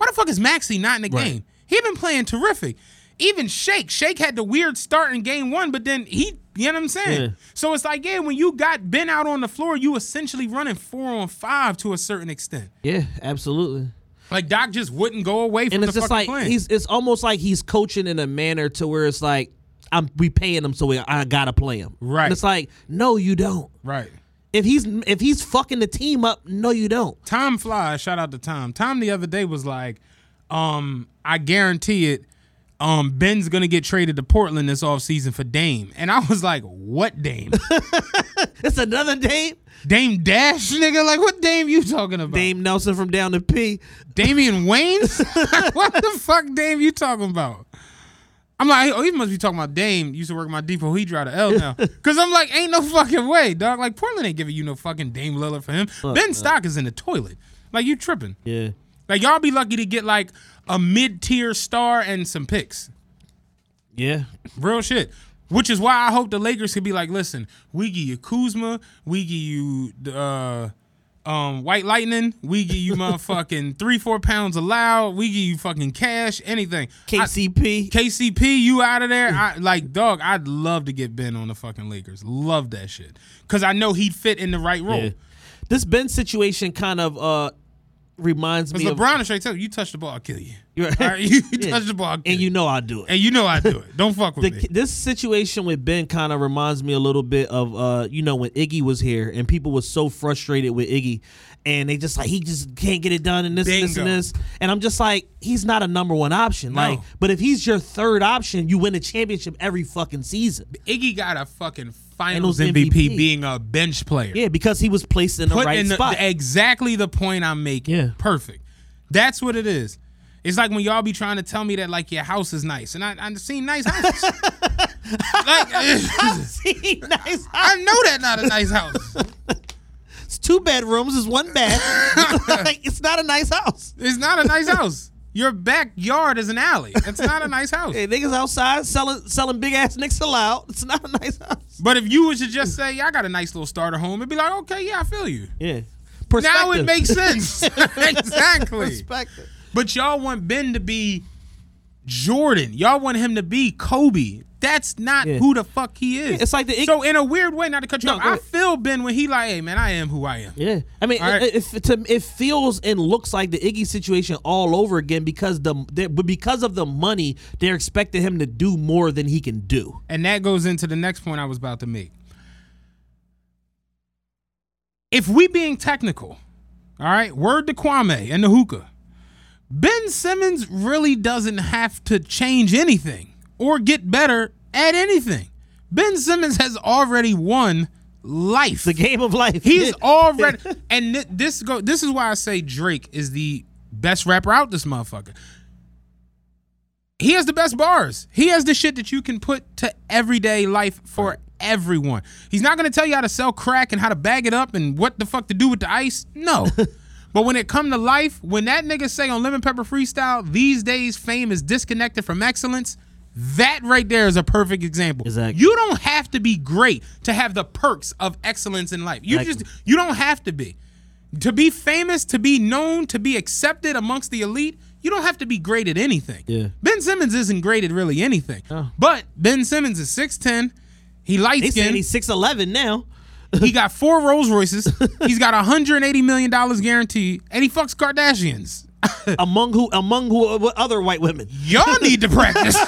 Why the fuck is Maxey not in the Right. game? He been playing terrific. Even Shake, Shake had the weird start in game one, but then he, you know what I'm saying? Yeah. So it's like, yeah, when you got Ben out on the floor, you essentially running four on five to a certain extent. Yeah, absolutely. Like Doc just wouldn't go away from And the it's just like plan. he's it's almost like he's coaching in a manner to where it's like I'm we paying him so we, I gotta play him. Right. And it's like no, you don't. right. If he's if he's fucking the team up, no, you don't. Tom Fly, shout out to Tom. Tom the other day was like, um, I guarantee it, um, Ben's gonna get traded to Portland this offseason for Dame. And I was like, what Dame? It's another Dame. Dame Dash, nigga? Like what Dame you talking about? Dame Nelson from down to P. Damian Wayne? what the fuck Dame you talking about? I'm like, oh, he must be talking about Dame. Used to work at my depot. He drive the L now. Cause I'm like, ain't no fucking way, dog. Like Portland ain't giving you no fucking Dame Lillard for him. ben Stock is in the toilet. Like you tripping. Yeah. Like y'all be lucky to get like a mid tier star and some picks. Yeah. Real shit. Which is why I hope the Lakers could be like, listen, we give you Kuzma, we give you uh um White Lightning, we give you motherfucking three, four pounds allowed, we give you fucking cash, anything. I- KCP. KCP, you out of there? I like dog, I'd love to get Ben on the fucking Lakers. Love that shit. Cause I know he'd fit in the right role. Yeah. This Ben situation kind of uh reminds Because me of LeBron is straight tell you, you touch the ball, I'll kill you. All right? You Yeah. touch the ball, I'll kill and you know I do it. and you know I do it. Don't fuck with The, me. this situation with Ben kind of reminds me a little bit of uh you know when Iggy was here and people were so frustrated with Iggy and they just like he just can't get it done and this and this and this and I'm just like he's not a number one option No. like but if he's your third option you win a championship every fucking season Iggy got a fucking finals MVP, MVP. being a bench player. yeah because he was placed in the Put right in the, spot exactly the point I'm making. Yeah. Perfect. That's what it is. It's like when y'all be trying to tell me that like your house is nice, and I I've seen nice houses. like See, nice I know that not a nice house. it's two bedrooms is one bath like it's not a nice house It's not a nice house. Your backyard is an alley. It's not a nice house. hey niggas outside selling selling big ass nicks allowed it's not a nice house But if you was to just say, "Yeah, I got a nice little starter home," it'd be like, "Okay, yeah, I feel you." yeah Now it makes sense. exactly. Perspective. But y'all want Ben to be Jordan. Y'all want him to be Kobe. That's not Yeah. who the fuck he is. it's like the- so in a weird way, not to cut you No, off. I feel Ben when he like, hey man, I am who I am. Yeah, I mean, right. it, it, to, it feels and looks like the Iggy situation all over again because the but because of the money, they're expecting him to do more than he can do. And that goes into the next point I was about to make. If we being technical, all right, word to Kwame and the hookah, Ben Simmons really doesn't have to change anything or get better at anything. Ben Simmons has already won life. The game of life. He's already and thi- this go this is why I say Drake is the best rapper out this motherfucker. He has the best bars. He has the shit that you can put to everyday life for everyone. He's not gonna tell you how to sell crack and how to bag it up and what the fuck to do with the ice. No. but when it come to life, when that nigga say on Lemon Pepper Freestyle, these days fame is disconnected from excellence, that right there is a perfect example. Exactly. You don't have to be great to have the perks of excellence in life. You Exactly. just you don't have to be. To be famous, to be known, to be accepted amongst the elite, you don't have to be great at anything. Yeah. Ben Simmons isn't great at really anything. Oh. But Ben Simmons is 6'10. He light skinned. he's six eleven now. He got four Rolls Royces. He's got $180 million guaranteed. And he fucks Kardashians. among who? Among who? Uh, other white women? Y'all need to practice.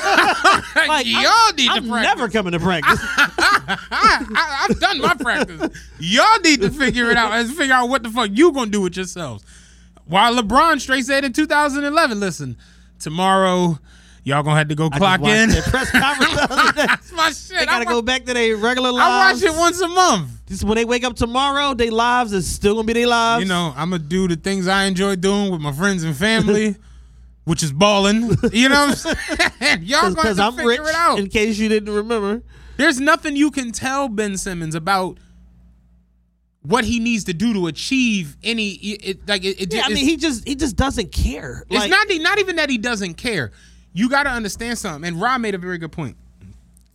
Like, Y'all I'm, need to I'm practice. never coming to practice. I, I've done my practice. Y'all need to figure it out and figure out what the fuck you gonna do with yourselves. While LeBron straight said in 2011, listen, tomorrow y'all gonna have to go I clock in. press conference the other day. That's my shit. They gotta I, go back to their regular lives. I watch it once a month. Just when they wake up tomorrow, their lives is still gonna be their lives. You know, I'm gonna do the things I enjoy doing with my friends and family, which is balling. You know what I'm saying? Y'all gonna have because to I'm figure rich. it out. In case you didn't remember, There's nothing you can tell Ben Simmons about what he needs to do to achieve any. It, like it, it yeah, I mean, he just he just doesn't care. It's Like, not not even that he doesn't care. You got to understand something. And Rob made a very good point.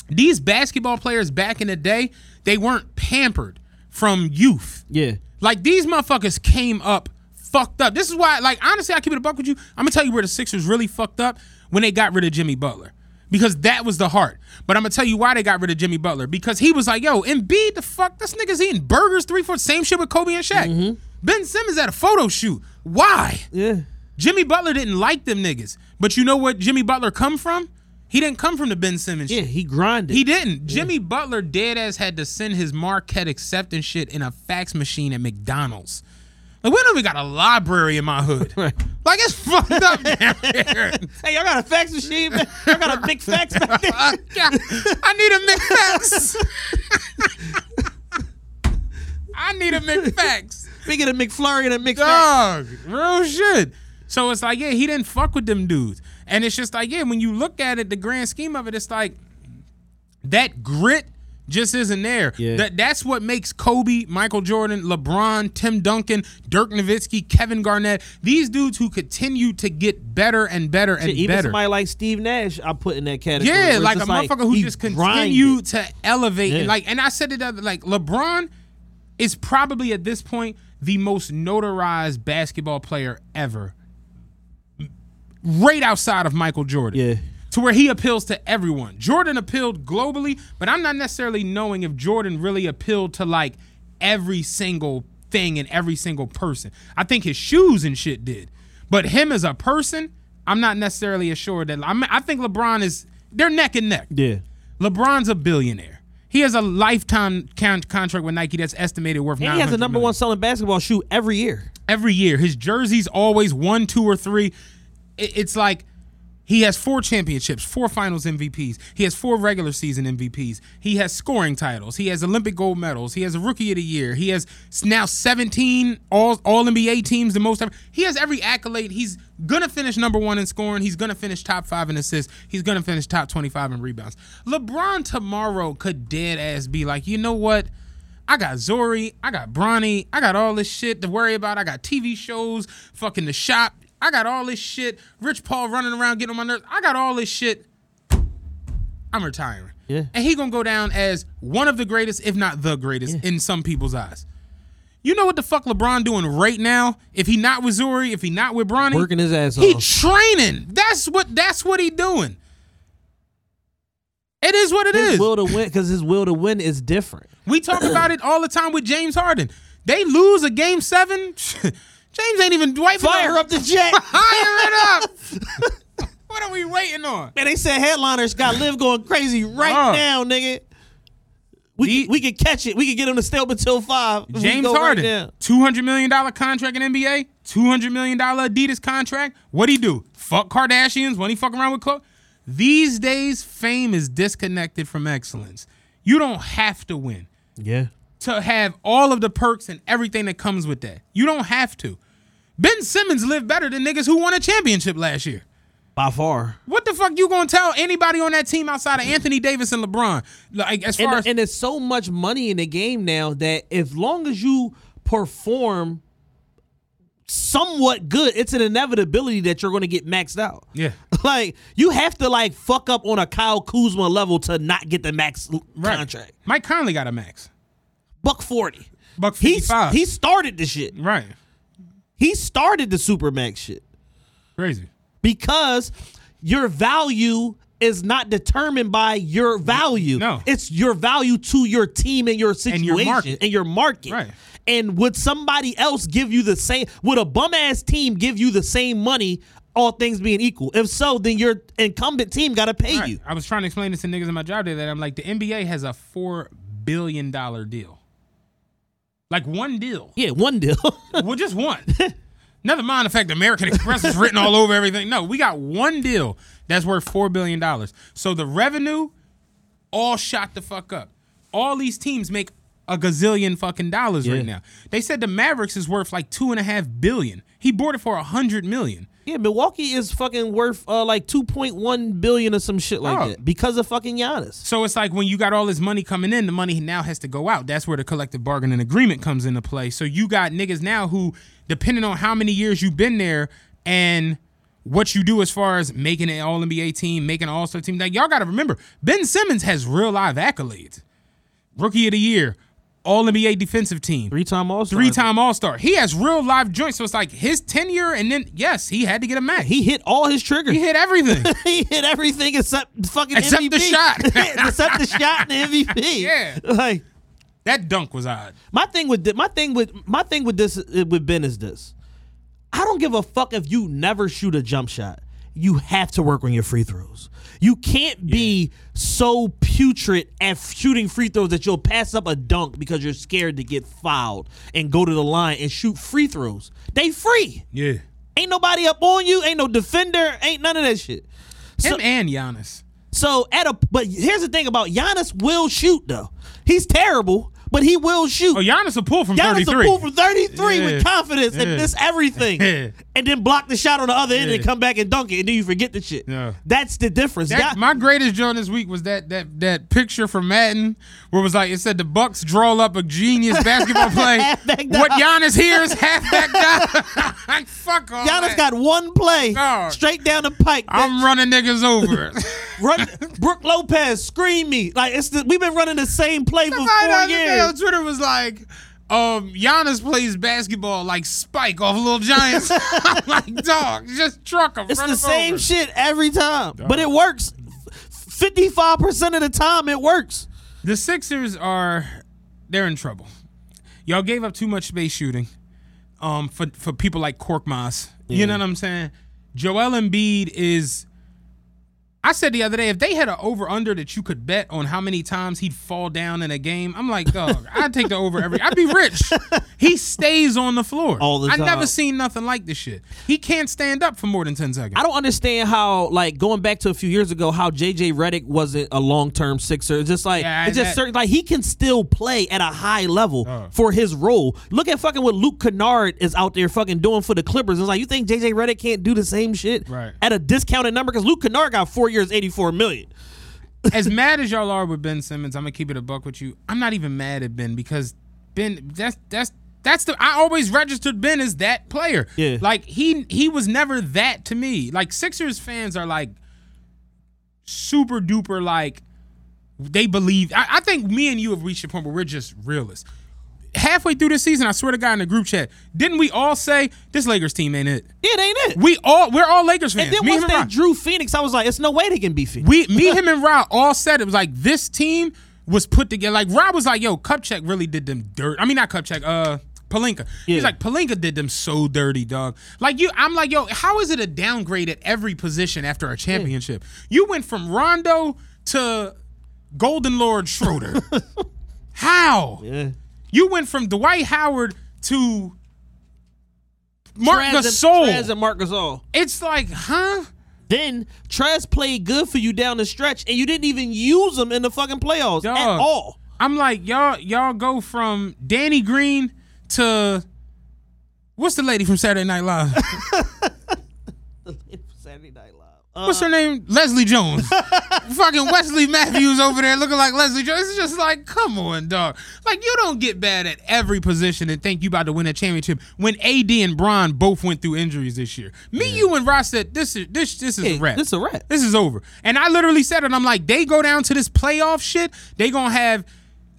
These basketball players back in the day, they weren't pampered from youth. yeah. Like these motherfuckers came up fucked up. This is why, like, honestly, I keep it a buck with you. I'm gonna tell you where the Sixers really fucked up when they got rid of Jimmy Butler. Because that was the heart. But I'm gonna tell you why they got rid of Jimmy Butler. Because he was like, yo, Embiid, the fuck, this nigga's eating burgers three, four, same shit with Kobe and Shaq. Mm-hmm. Ben Simmons at a photo shoot. Why? Yeah. Jimmy Butler didn't like them niggas. But you know what Jimmy Butler come from? He didn't come from the Ben Simmons Yeah, shit. he grinded. He didn't. Jimmy Butler dead ass had to send his Marquette acceptance shit in a fax machine at McDonald's. Like we don't even got a library in my hood. Right. Like it's fucked up down here. Hey, y'all got a fax machine? man? Y'all got a big fax back there? I need a McFax. I need a McFax. We get a McFlurry and a McFax. Dog, real shit. So it's like, yeah, he didn't fuck with them dudes. And it's just like, yeah, when you look at it, the grand scheme of it, it's like that grit just isn't there. Yeah. That that's what makes Kobe, Michael Jordan, LeBron, Tim Duncan, Dirk Nowitzki, Kevin Garnett, these dudes who continue to get better and better and Shit, even better. somebody like Steve Nash, I put in that category. Yeah, like a just motherfucker who just continued to elevate. Yeah. And like, and I said it other like LeBron is probably at this point the most notarized basketball player ever, right outside of Michael Jordan. Yeah. To where he appeals to everyone. Jordan appealed globally, but I'm not necessarily knowing if Jordan really appealed to like every single thing and every single person. I think his shoes and shit did. But him as a person, I'm not necessarily assured that. I'm, I think LeBron is, they're neck and neck. Yeah. LeBron's a billionaire. He has a lifetime con- contract with Nike that's estimated worth. And he has the number million. one selling basketball shoe every year. every year. His jersey's always one, two, or three. It- It's like he has four championships, four finals MVPs. He has four regular season MVPs. He has scoring titles. He has Olympic gold medals. He has a rookie of the year. He has now 17 all all NBA teams, the most ever. He has every accolade. He's gonna finish number one in scoring. He's gonna finish top five in assists. He's gonna finish top 25 in rebounds. LeBron tomorrow could dead ass be like, you know what? I got Zhuri, I got Bronny, I got all this shit to worry about. I got TV shows, fucking the shop. I got all this shit. Rich Paul running around getting on my nerves. I got all this shit. I'm retiring. Yeah. And he gonna go down as one of the greatest, if not the greatest, in some people's eyes. You know what the fuck LeBron doing right now? If he not with Zhuri, if he not with Bronny, Working his ass off. he training. That's what that's what he doing. It is what it is. his will to win, because his will to win is different. We talk about it all the time with James Harden. They lose a game seven. James ain't even wiping Fire up the jet. Fire it up. what are we waiting on? Man, they said headliners got live going crazy right Uh. now, nigga. We can, we can catch it. We could get him to stay up until five. if we James go right Harden, now. two hundred million dollar contract in NBA, two hundred million dollar Adidas contract. What do he do? Fuck Kardashians when he fuck around with Khloé. These days, fame is disconnected from excellence. You don't have to win Yeah. to have all of the perks and everything that comes with that. You don't have to. Ben Simmons lived better than niggas who won a championship last year. By far. What the fuck you gonna tell anybody on that team outside of mm. Anthony Davis and LeBron? Like as far And, as and there's so much money in the game now that as long as you perform somewhat good, it's an inevitability that you're going to get maxed out. yeah, like you have to like fuck up on a Kyle Kuzma level to not get the max right. contract. Mike Conley got a max. Buck forty. Buck fifty five. he started the shit. right. He started the super max shit Crazy. because your value is not determined by your value. No. it's your value to your team and your And situation your market. and your market. Right. And would somebody else give you the same? Would a bum ass team give you the same money? All things being equal. If so, then your incumbent team got to pay Right. you. I was trying to explain this to niggas in my job today that I'm like the NBA has a four billion dollar deal. Like one deal. Yeah, one deal. well, just one. Never mind the fact that American Express is written all over everything. No, we got one deal that's worth four billion dollars. So the revenue all shot the fuck up. All these teams make a gazillion fucking dollars Yeah. right now. They said the Mavericks is worth like two and a half billion. He bought it for a hundred million. Yeah, Milwaukee is fucking worth uh, like two point one billion or some shit like Oh. that because of fucking Giannis. So it's like when you got all this money coming in, the money now has to go out. That's where the collective bargaining agreement comes into play. So you got niggas now who, depending on how many years you've been there and what you do as far as making an All NBA team, making an All Star team, like y'all got to remember, Ben Simmons has real live accolades. Rookie of the Year, All NBA defensive team, Three time All Star. three time All Star. He has real live joints. So it's like his tenure, and then yes, he had to get a max. He hit all his triggers. He hit everything. he hit everything except fucking Except the shot. except the shot and the MVP. Yeah. Like that dunk was odd. my thing with my thing with my thing with this with Ben is this. I don't give a fuck if you never shoot a jump shot. You have to work on your free throws. You can't be so putrid at shooting free throws that you'll pass up a dunk because you're scared to get fouled and go to the line and shoot free throws. They free. Yeah. Ain't nobody up on you. Ain't no defender. Ain't none of that shit. So, Him and Giannis. so at a but here's the thing about Giannis will shoot though. He's terrible, but he will shoot. Oh, Giannis will pull from Giannis 33. will pull from 33 Yeah. with confidence and miss everything. Yeah. And then block the shot on the other end Yeah. and come back and dunk it, and then you forget the shit. Yeah. That's the difference. That, my greatest joke this week was that that that picture from Madden where it was like it said the Bucks draw up a genius basketball play. What. Giannis here is halfback like fuck all Giannis that. got one play Dog. straight down the pike. I'm running niggas over. Run, Brook Lopez, scream me! Like it's the, we've been running the same play for Somebody the four other day on years. Twitter was like, um, Giannis plays basketball like Spike off Little Giants. I'm like, dog, just truck him. It's the him same over. shit every time, but it works. Fifty-five percent of the time, it works. The Sixers are they're in trouble. Y'all gave up too much space shooting um for for people like Korkmaz. You know what I'm saying? Joel Embiid is I said the other day, if they had an over under that you could bet on how many times he'd fall down in a game, I'm like, dog, I'd take the over every. I'd be rich. He stays on the floor All the time. I never seen nothing like this shit. He can't stand up for more than ten seconds. I don't understand how, like, going back to a few years ago, how JJ Redick wasn't a long term Sixer. It's just like Yeah, it's just that- certain like he can still play at a high level Uh. for his role. Look at fucking what Luke Kennard is out there fucking doing for the Clippers. It's like you think JJ Redick can't do the same shit Right. at a discounted number because Luke Kennard got four years, eighty four million. as mad as y'all are with Ben Simmons, I'm gonna keep it a buck with you. I'm not even mad at Ben because Ben that's that's that's the I always registered Ben as that player. Yeah. Like he he was never that to me. Like Sixers fans are like super duper like they believe I, I think me and you have reached a point where we're just realists. Halfway through the season, I swear to God in the group chat, didn't we all say this Lakers team ain't it? It ain't it. We all we're all Lakers fans. and then Me, once him, they and drew Phoenix, I was like, it's no way they can beat Phoenix. We, me, him, and Rob all said it was like this team was put together. Like Rob was like, "Yo, Kupchak really did them dirt." I mean, not Kupchak. Uh, Pelinka. He's like, Pelinka did them so dirty, dog. Like you, I'm like, yo, how is it a downgrade at every position after a championship? You went from Rondo to Golden Lord Schroeder. how? Yeah. You went from Dwight Howard to Mark Trez and- Gasol. Trez and Marc Gasol. It's like, huh? Then Trez played good for you down the stretch, and you didn't even use him in the fucking playoffs at all. I'm like, y'all, y'all go from Danny Green to what's the lady from Saturday Night Live? Live. What's her name? Leslie Jones. Fucking Wesley Matthews over there looking like Leslie Jones. It's just like, come on, dog. Like you don't get bad at every position and think you about to win a championship when AD and Bron both went through injuries this year. Me, you, and Ross said this is this this is Yeah, a wrap. this a wrap. This is over. And I literally said it. I'm like, they go down to this playoff shit. They gonna have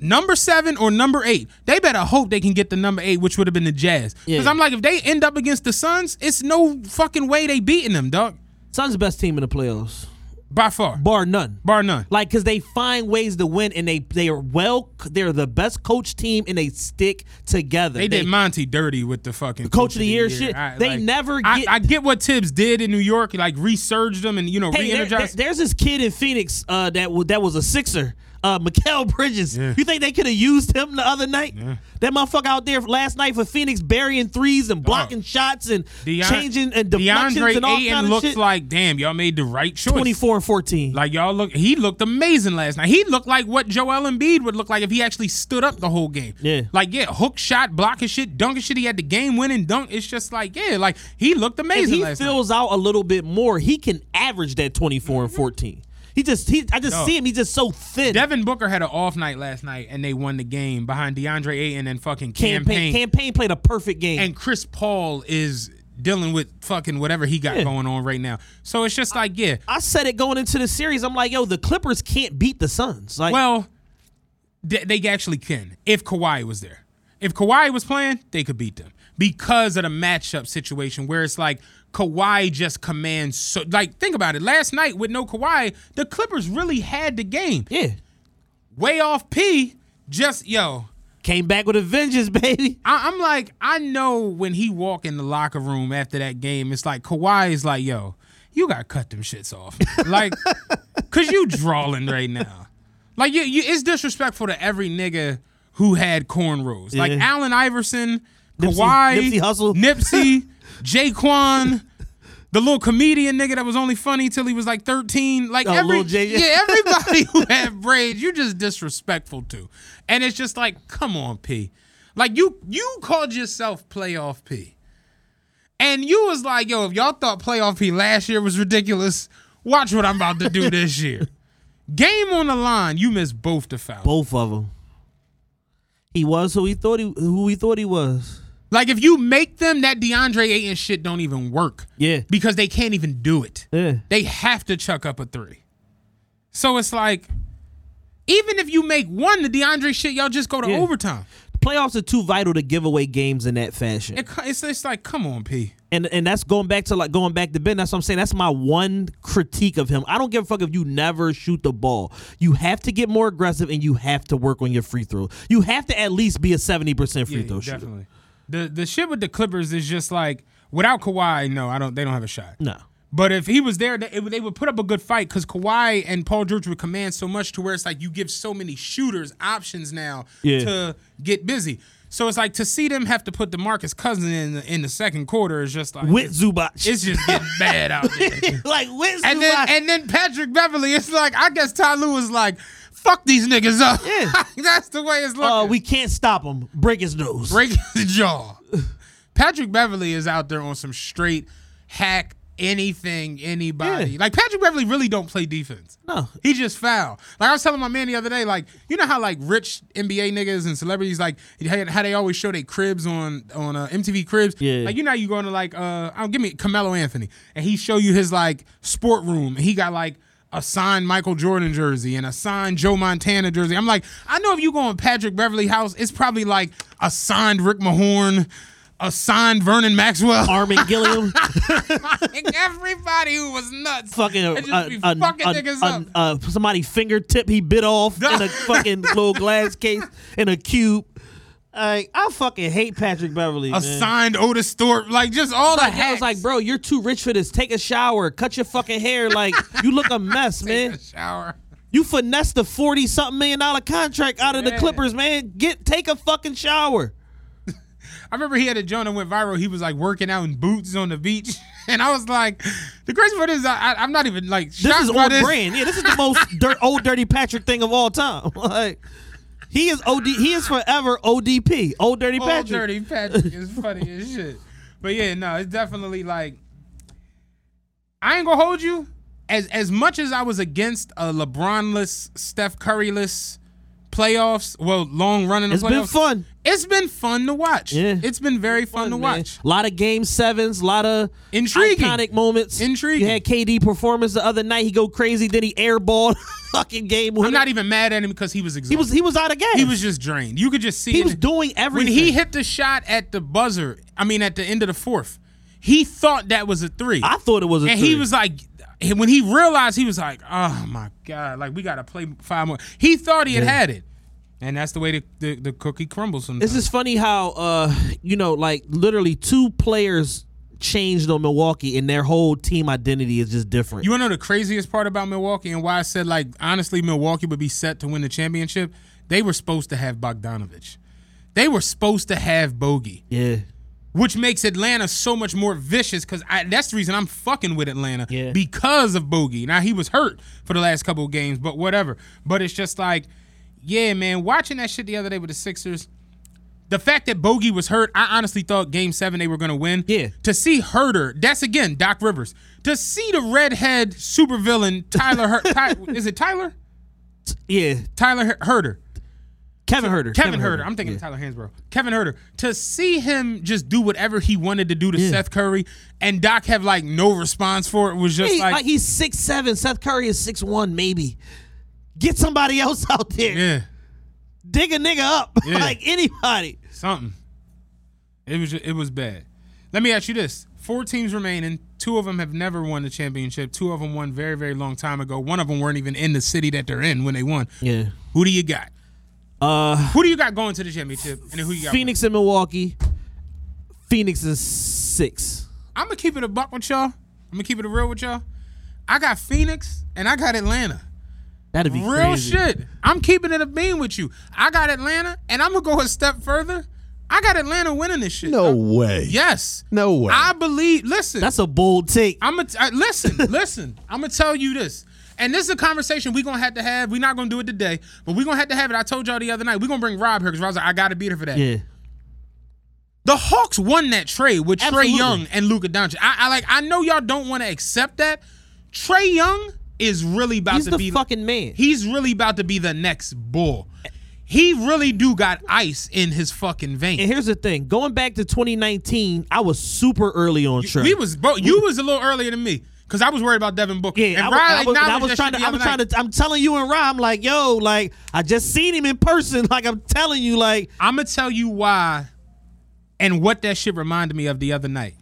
number seven or number eight. They better hope they can get the number eight, which would have been the Jazz. Because Yeah. I'm like, if they end up against the Suns, it's no fucking way they beating them, dog. Suns the best team in the playoffs, By far, bar none. bar none. Like, cause they find ways to win, and they they are well. They're the best coach team, and they stick together. They, did Monty dirty with the fucking Coach of the Year shit. They never I, get- I get what Thibs did in New York, like resurged them and you know Hey, there- there- there's this kid in Phoenix uh, that was that was a Sixer, uh, Mikal Bridges. You think they could have used him the other night? That motherfucker out there last night for Phoenix, burying threes and blocking shots and Deon- changing and deflections DeAndre and all Ayton kind of looks shit. like damn, y'all made the right choice. Twenty four and fourteen. Like y'all look, he looked amazing last night. He looked like what Joel Embiid would look like if he actually stood up the whole game. Yeah. like yeah, hook shot, blocking shit, dunking shit. He had the game winning dunk. It's just like yeah, like he looked if amazing he last night. fills out a little bit more, he can average that twenty four and fourteen. He just he I just No. see him. He's just so thin. Devin Booker had an off night last night, and they won the game behind DeAndre Ayton and fucking Cam Payne campaign. Cam Payne played a perfect game. and Chris Paul is dealing with fucking whatever he got Yeah. going on right now. So it's just like yeah, I said it going into the series. I'm like, yo, the Clippers can't beat the Suns. Like, Well, they, they actually can if Kawhi was there. If Kawhi was playing, they could beat them because of the matchup situation where it's like Kawhi just commands so like think about it. Last night with no Kawhi, the Clippers really had the game. yeah, Way off P, just yo. came back with a vengeance, baby. I, I'm like, I know when he walk in the locker room after that game, it's like Kawhi is like, yo, you gotta cut them shits off. like, cause you drawling right now. Like you, you it's disrespectful to every nigga who had cornrows. Like Yeah. Allen Iverson, Nipsey- Kawhi, Nipsey Hussle, Nipsey, Jaquan, the little comedian nigga that was only funny till he was like 13. Like Oh, every yeah, everybody who had braids, you're just disrespectful to. And it's just like, come on, P. Like you you called yourself playoff P. And you was like, yo, if y'all thought playoff P last year was ridiculous, watch what I'm about to do this year. Game on the line, you missed both the fouls. Both of them. He was who he thought he who he thought he was. Like if you make them, that DeAndre Ayton shit don't even work. Yeah. Because they can't even do it. Yeah. They have to chuck up a three. So it's like, even if you make one, the DeAndre shit, y'all just go to Yeah. overtime. Playoffs are too vital to give away games in that fashion. It, it's, it's like, come on, P. And and that's going back to like going back to Ben. That's what I'm saying. That's my one critique of him. I don't give a fuck if you never shoot the ball. You have to get more aggressive and you have to work on your free throw. You have to at least be a 70% free Yeah, throw shooter. definitely. The the shit with the Clippers is just like without Kawhi, no, I don't. They don't have a shot. No. But if he was there, they, they would put up a good fight because Kawhi and Paul George would command so much to where it's like you give so many shooters options now Yeah. to get busy. So it's like to see them have to put DeMarcus Cousins in the, in the second quarter is just like With Zubac. it's just getting bad out there. like with and then and then Patrick Beverley, it's like I guess Ty Lue was like, "Fuck these niggas up." Yeah. that's the way it's looking. uh, we can't stop him. Break his nose. break his jaw. Patrick Beverley is out there on some straight hack anything, anybody. Yeah. Like Patrick Beverley really don't play defense. No. He just foul. Like I was telling my man the other day, like you know how like rich NBA niggas and celebrities like how they always show their cribs on on uh, MTV Cribs. Yeah. Like you know how you going to like uh I'll give me Carmelo Anthony and he show you his like sport room and he got like a signed Michael Jordan jersey and a signed Joe Montana jersey. I'm like, I know if you go in Patrick Beverley house, it's probably like a signed Rick Mahorn, a signed Vernon Maxwell. Armen Gilliam. like everybody who was nuts. fucking They uh, just be uh, fucking uh, niggas uh, up. uh, somebody fingertip he bit off in a fucking little glass case in a cube. Like I fucking hate Patrick Beverley. Assigned man. Otis Thorpe, like just all the Like, I was like, bro, you're too rich for this. Take a shower, cut your fucking hair. Like, you look a mess, Take man. a shower. You finessed the forty something million dollar contract out of the Clippers, man. Get take a fucking shower. I remember he had a joint that went viral. He was like working out in boots on the beach, and I was like, the crazy part is I, am not even like This is on this. brand. Yeah, this is the most dirt, old dirty Patrick thing of all time. Like, he is OD. He is forever ODP. Old dirty Old Patrick. dirty Patrick is funny as shit. But yeah, no, it's definitely like I ain't gonna hold you. As as much as I was against a LeBronless, Steph Curryless playoffs, well, long run in the It's been fun. It's been fun to watch. Yeah. It's been very fun, to man. watch. A lot of game sevens, a lot of Intriguing. iconic moments. Intriguing. You had KD performance the other night. He go crazy. Then he airballed fucking game. I'm not even mad at him because he was exhausted. He was he was out of gas. He was just drained. You could just see he was doing everything. when he hit the shot at the buzzer. I mean, at the end of the fourth, he thought that was a three. I thought it was a and three. he was like, when he realized, he was like, "Oh my god! Like we got to play five more." He thought he had Yeah. had it, and that's the way the, the, the cookie crumbles. Sometimes. This is funny how uh you know like literally two players changed on Milwaukee and their whole team identity is just different. You want to know the craziest part about Milwaukee and why I said like honestly Milwaukee would be set to win the championship? They were supposed to have Bogdanovich. They were supposed to have Bogey. yeah. which makes Atlanta so much more vicious because that's the reason I'm fucking with Atlanta Yeah. because of Bogey. Now he was hurt for the last couple of games, but whatever. But it's just like, yeah, man, watching that shit the other day with the Sixers. The fact that Bogey was hurt, I honestly thought Game Seven they were gonna win. Yeah. To see Herder, that's again Doc Rivers. To see the redhead supervillain Tyler, Her- Ty- is it Tyler? Yeah. Tyler Her- Herder. Kevin Huerter. Kevin, Herder. I'm thinking Yeah. of Tyler Hansbrough. Kevin Huerter. To see him just do whatever he wanted to do to Yeah. Seth Curry and Doc have like no response for it was just He- like, like, he's six seven. Seth Curry is six one, maybe. Get somebody else out there. yeah, Dig a nigga up. Yeah. like anybody. something. It was it was bad. Let me ask you this: Four teams remaining. Two of them have never won the championship. Two of them won very very long time ago. One of them weren't even in the city that they're in when they won. Yeah. Who do you got? Uh Who do you got going to the championship? And who you got? Phoenix and Milwaukee. Phoenix is six. I'm gonna keep it a buck with y'all. I'm gonna keep it a real with y'all. I got Phoenix and I got Atlanta. That'd be Real crazy. shit. I'm keeping it a beam with you. I got Atlanta, and I'm gonna go a step further. I got Atlanta winning this shit. No dog. way. Yes. No way. I believe. Listen. That's a bold take. I'm gonna uh, listen. listen. I'm gonna tell you this. And this is a conversation we're gonna have to have. We're not gonna do it today, but we're gonna have to have it. I told y'all the other night. We're gonna bring Rob here because Rob's like, I gotta beat her for that. Yeah. The Hawks won that trade with Trae Young and Luka Doncic. I, I like. I know y'all don't want to accept that. Trae Young is really about He's to the be fucking man. He's really about to be the next bull. He really do got ice in his fucking veins. And here's the thing: going back to 2019, I was super early on Trae. We was bro, you was a little earlier than me because I was worried about Devin Booker. Yeah, and I, I was, I was trying to. I was trying to. I'm telling you and Rob, I'm like, yo, like I just seen him in person. Like I'm telling you, like I'm gonna tell you why and what that shit reminded me of the other night.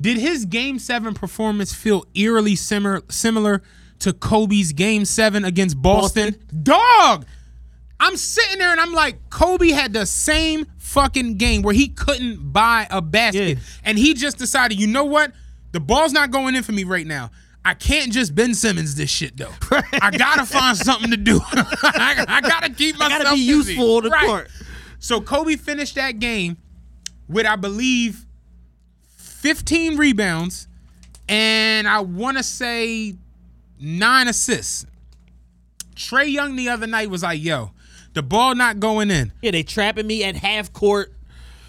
Did his game seven performance feel eerily similar similar to Kobe's game seven against Boston? Dog! I'm sitting there and I'm like, Kobe had the same fucking game where he couldn't buy a basket. And he just decided, you know what? The ball's not going in for me right now. I can't just Ben Simmons this shit though. I gotta find something to do. I, I gotta keep I myself gotta be busy. useful on the Right. court. So Kobe finished that game with, I believe, 15 rebounds and I want to say nine assists. Trae Young the other night was like, yo, the ball not going in. Yeah, they trapping me at half court.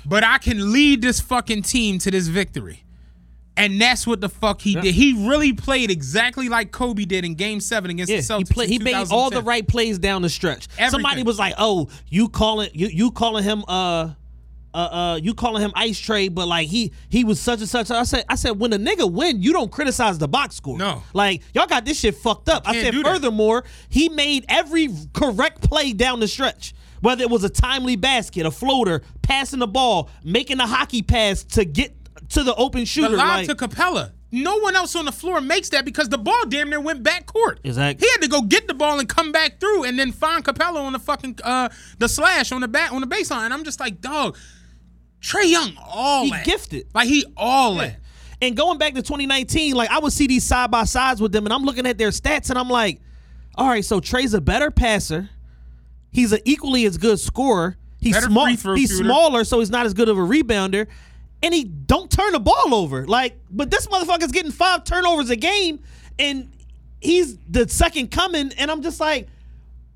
But I can lead this fucking team to this victory. And that's what the fuck he did. He really played exactly like Kobe did in game seven against Yeah, the Celtics. he play, he made all the right plays down the stretch. Somebody was like, "Oh, you calling you you calling him uh uh uh you calling him Ice Trae, but like he he was such and such." I said I said when a nigga win, you don't criticize the box score. No. like y'all got this shit fucked up. I said furthermore, he made every correct play down the stretch. Whether it was a timely basket, a floater, passing the ball, making a hockey pass to get to the open The shooter. lob like- to Capela. No one else on the floor makes that because the ball damn near went back court. Exactly. He had to go get the ball and come back through and then find Capela on the fucking uh the slash on the back on the baseline. And I'm just like, dog, Trae Young, all He that. gifted. Like he all that. And going back to 2019, like I would see these side by sides with them, and I'm looking at their stats, and I'm like, all right, so Trae's a better passer. He's an equally as good scorer. He's Better small. He's shooter. smaller, so he's not as good of a rebounder. And he don't turn the ball over. Like, but this motherfucker's getting five turnovers a game, and he's the second coming. And I'm just like,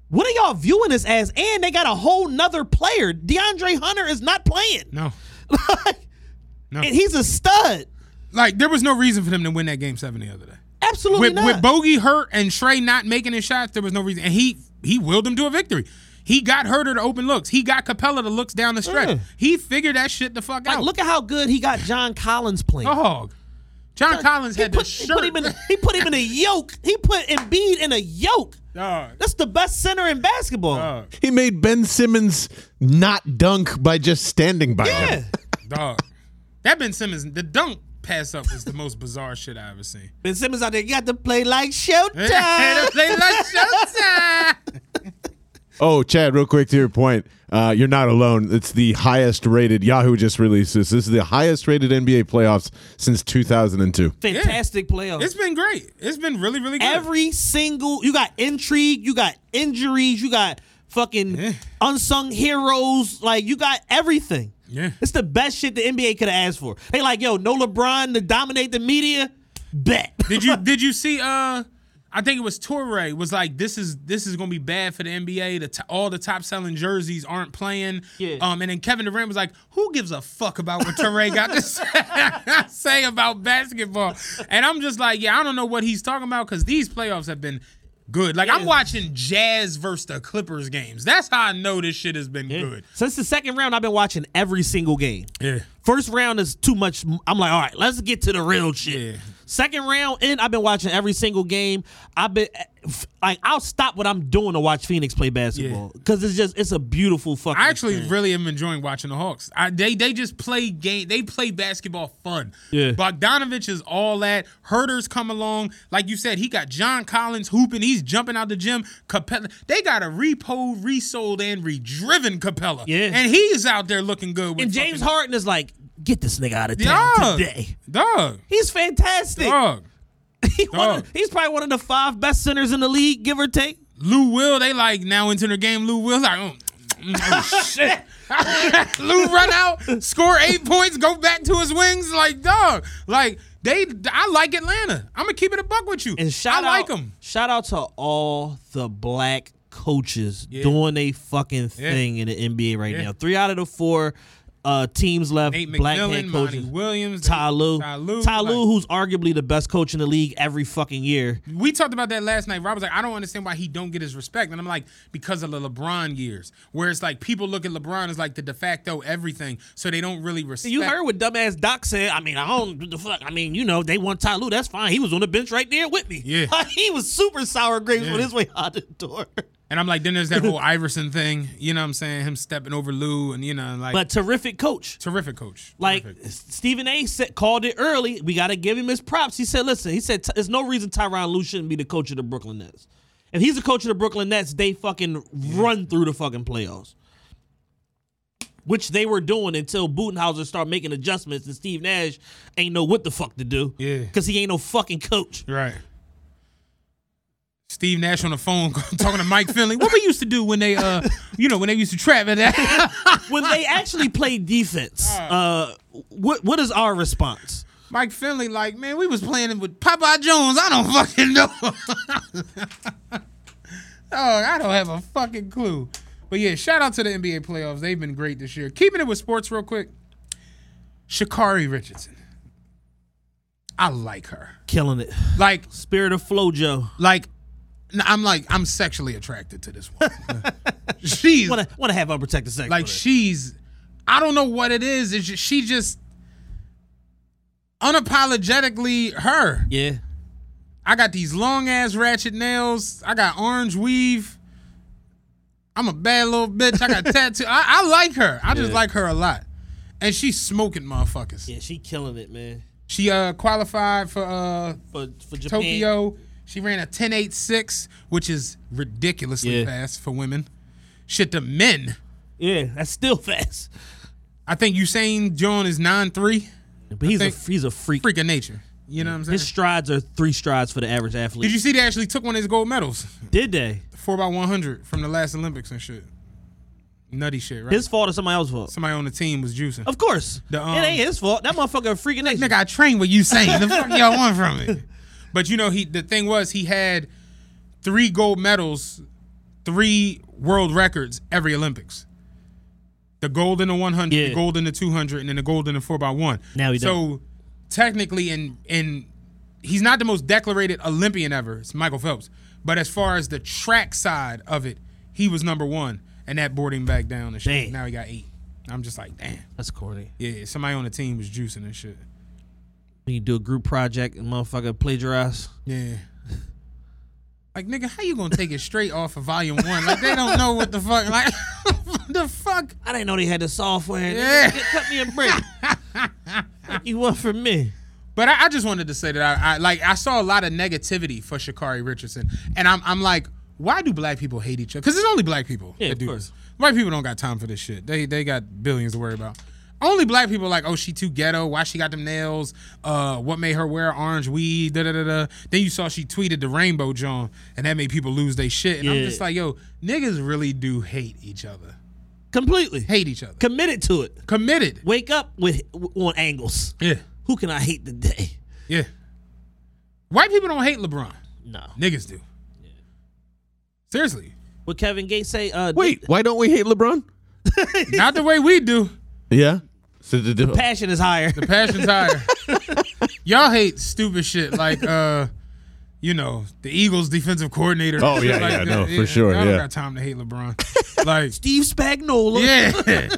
what are y'all viewing this as? And they got a whole nother player. DeAndre Hunter is not playing. No. No. And he's a stud. Like there was no reason for them to win that game seven the other day. Absolutely with, not. with Bogey hurt and Trae not making his shots, there was no reason. And he he willed them to a victory. He got Huerter to open looks. He got Capela to looks down the stretch. Yeah. He figured that shit the fuck Like, out. look at how good he got John Collins playing. Dog. John Collins he had put, the he shirt. put him in. A, he put him in a yoke. He put Embiid in a yoke. Dog. That's the best center in basketball. Dog. He made Ben Simmons not dunk by just standing by yeah. him. Dog. That Ben Simmons, the dunk pass up is the most bizarre shit I've ever seen. Ben Simmons out there, you got to play like Showtime. Had to play like Showtime. Oh, Chad, real quick to your point. Uh, you're not alone. It's the highest rated. Yahoo just released this. This is the highest rated NBA playoffs since 2002. Fantastic playoff. It's been great. It's been really, really good. Every single you got intrigue, you got injuries, you got fucking unsung heroes. Like you got everything. Yeah. It's the best shit the NBA could have asked for. They like, yo, no LeBron to dominate the media. Bet. Did you did you see uh I think it was Torrey was like this is this is gonna be bad for the NBA. The t- all the top selling jerseys aren't playing. Yeah. Um, and then Kevin Durant was like, "Who gives a fuck about what Torrey got to say, say about basketball?" And I'm just like, "Yeah, I don't know what he's talking about because these playoffs have been good. Like I'm watching Jazz versus the Clippers games. That's how I know this shit has been good. Since the second round, I've been watching every single game. Yeah. First round is too much. I'm like, all right, let's get to the real shit. Yeah. Second round in, I've been watching every single game. I've been like, I'll stop what I'm doing to watch Phoenix play basketball because it's just it's a beautiful fucking. I actually experience. really am enjoying watching the Hawks. I, they they just play game. They play basketball fun. Yeah. Bogdanovich is all that. Huerter's come along. Like you said, he got John Collins hooping. He's jumping out the gym. Capela. They got a repo, resold, and redriven Capela. Yeah. And he's out there looking good. With and James fucking- Harden is like, get this nigga out of town Dog. today. Dog. He's fantastic. Dog. He one of- he's probably one of the five best centers in the league, give or take. Lou Will. They like now into the game. Lou Will like, mm, mm, mm, oh, oh, shit. Lou run out, score eight points, go back to his wings. Like, dog. Like, they I like Atlanta. I'm gonna keep it a buck with you. And shout I like out, them. Shout out to all the black coaches Yeah. doing a fucking Yeah. thing in the NBA right Yeah. now. Three out of the four uh, teams left. Nate black McMillan, head Monty. Williams, Ty Lue. Ty Lue, Ty like- who's arguably the best coach in the league every fucking year. We talked about that last night. Rob was like, I don't understand why he don't get his respect. And I'm like, because of the LeBron years. Where it's like people look at LeBron as like the de facto everything, so they don't really respect. You heard what dumbass Doc said. I mean, I don't the fuck. I mean, you know, they want Ty Lue. That's fine. He was on the bench right there with me. Yeah. he was super sour grapes Yeah. on his way out the door. And I'm like, then there's that whole Iverson thing. You know what I'm saying? Him stepping over Lou and, you know, like. But terrific coach. Terrific coach. Like Terrific. Stephen A. said, called it early. We got to give him his props. He said, "Listen, he said there's no reason Tyronn Lue shouldn't be the coach of the Brooklyn Nets. If he's the coach of the Brooklyn Nets, they fucking run through the fucking playoffs." Which they were doing until Budenholzer started making adjustments, and Steve Nash ain't know what the fuck to do. Yeah. because he ain't no fucking coach. Right. Steve Nash on the phone talking to Mike Finley. What we used to do when they, uh, you know, when they used to trap at that. when they actually play defense, uh, what what is our response? Mike Finley, like, man, we was playing with Popeye Jones. I don't fucking know. oh, I don't have a fucking clue. But yeah, shout out to the NBA playoffs. They've been great this year. Keeping it with sports real quick. Sha'Carri Richardson. I like her. Killing it. Like Spirit of Flojo. Like I'm like I'm sexually attracted to this one. she's Want to want to have unprotected sex? like she's I don't know what it is. It's just, she just unapologetically her. yeah. I got these long ass ratchet nails. I got orange weave. I'm a bad little bitch. I got tattoo. I, I like her. I just Yeah. like her a lot. And she's smoking motherfuckers. Yeah, she killing it, man. She uh qualified for uh For for Japan. Tokyo. She ran a 10.86, which is ridiculously Yeah. fast for women. Shit, the men. Yeah, that's still fast. I think Usain John is 9'3. But he's a he's a freak. Freak of nature. You know what I'm saying? His strides are three strides for the average athlete. Did you see they actually took one of his gold medals? Did they? 4x100 from the last Olympics and shit. Nutty shit, right? His fault or somebody else's fault? Somebody on the team was juicing. Of course. The, um, it ain't his fault. That motherfucker a freaking nation. Nigga, I trained with Usain. The fuck y'all want from it? But you know, he the thing was he had three gold medals, three world records every Olympics. The gold in the 100, Yeah. the gold in the 200, and then the gold in the 4x1. Now he So technically, in in he's not the most decorated Olympian ever. It's Michael Phelps. But as far as the track side of it, he was number one, and that brought him back down and shit. Now he got eight. I'm just like, damn. That's corny. Yeah, somebody on the team was juicing and shit. You do a group project and motherfucker plagiarize. Yeah. Like nigga, how you gonna take it straight off of volume one? Like they don't know what the fuck. Like the fuck. I didn't know they had the software. Yeah. Cut me a break. You want from me? But I, I just wanted to say that I, I like I saw a lot of negativity for Sha'Carri Richardson, and I'm I'm like, why do black people hate each other? Because it's only black people Yeah, that of do course. this. White people don't got time for this shit. They they got billions to worry about. Only black people are like, oh, she too ghetto. Why she got them nails? Uh, what made her wear orange weed? Da da da da. Then you saw she tweeted the rainbow John, and that made people lose their shit. And I'm just like, yo, niggas really do hate each other. Completely. Hate each other. Committed to it. Committed. Wake up with on angles. Yeah. Who can I hate today? Yeah. White people don't hate LeBron. No. Niggas do. Yeah. Seriously. What Kevin Gates say? Uh, Wait, why don't we hate LeBron? Not the way we do. Yeah. So the, the, passion is higher. The passion's higher. Y'all hate stupid shit like uh you know, the Eagles defensive coordinator. Oh, yeah, Like yeah, that. no, for sure, Y'all yeah. don't got time to hate LeBron. Like Steve Spagnuolo. Yeah.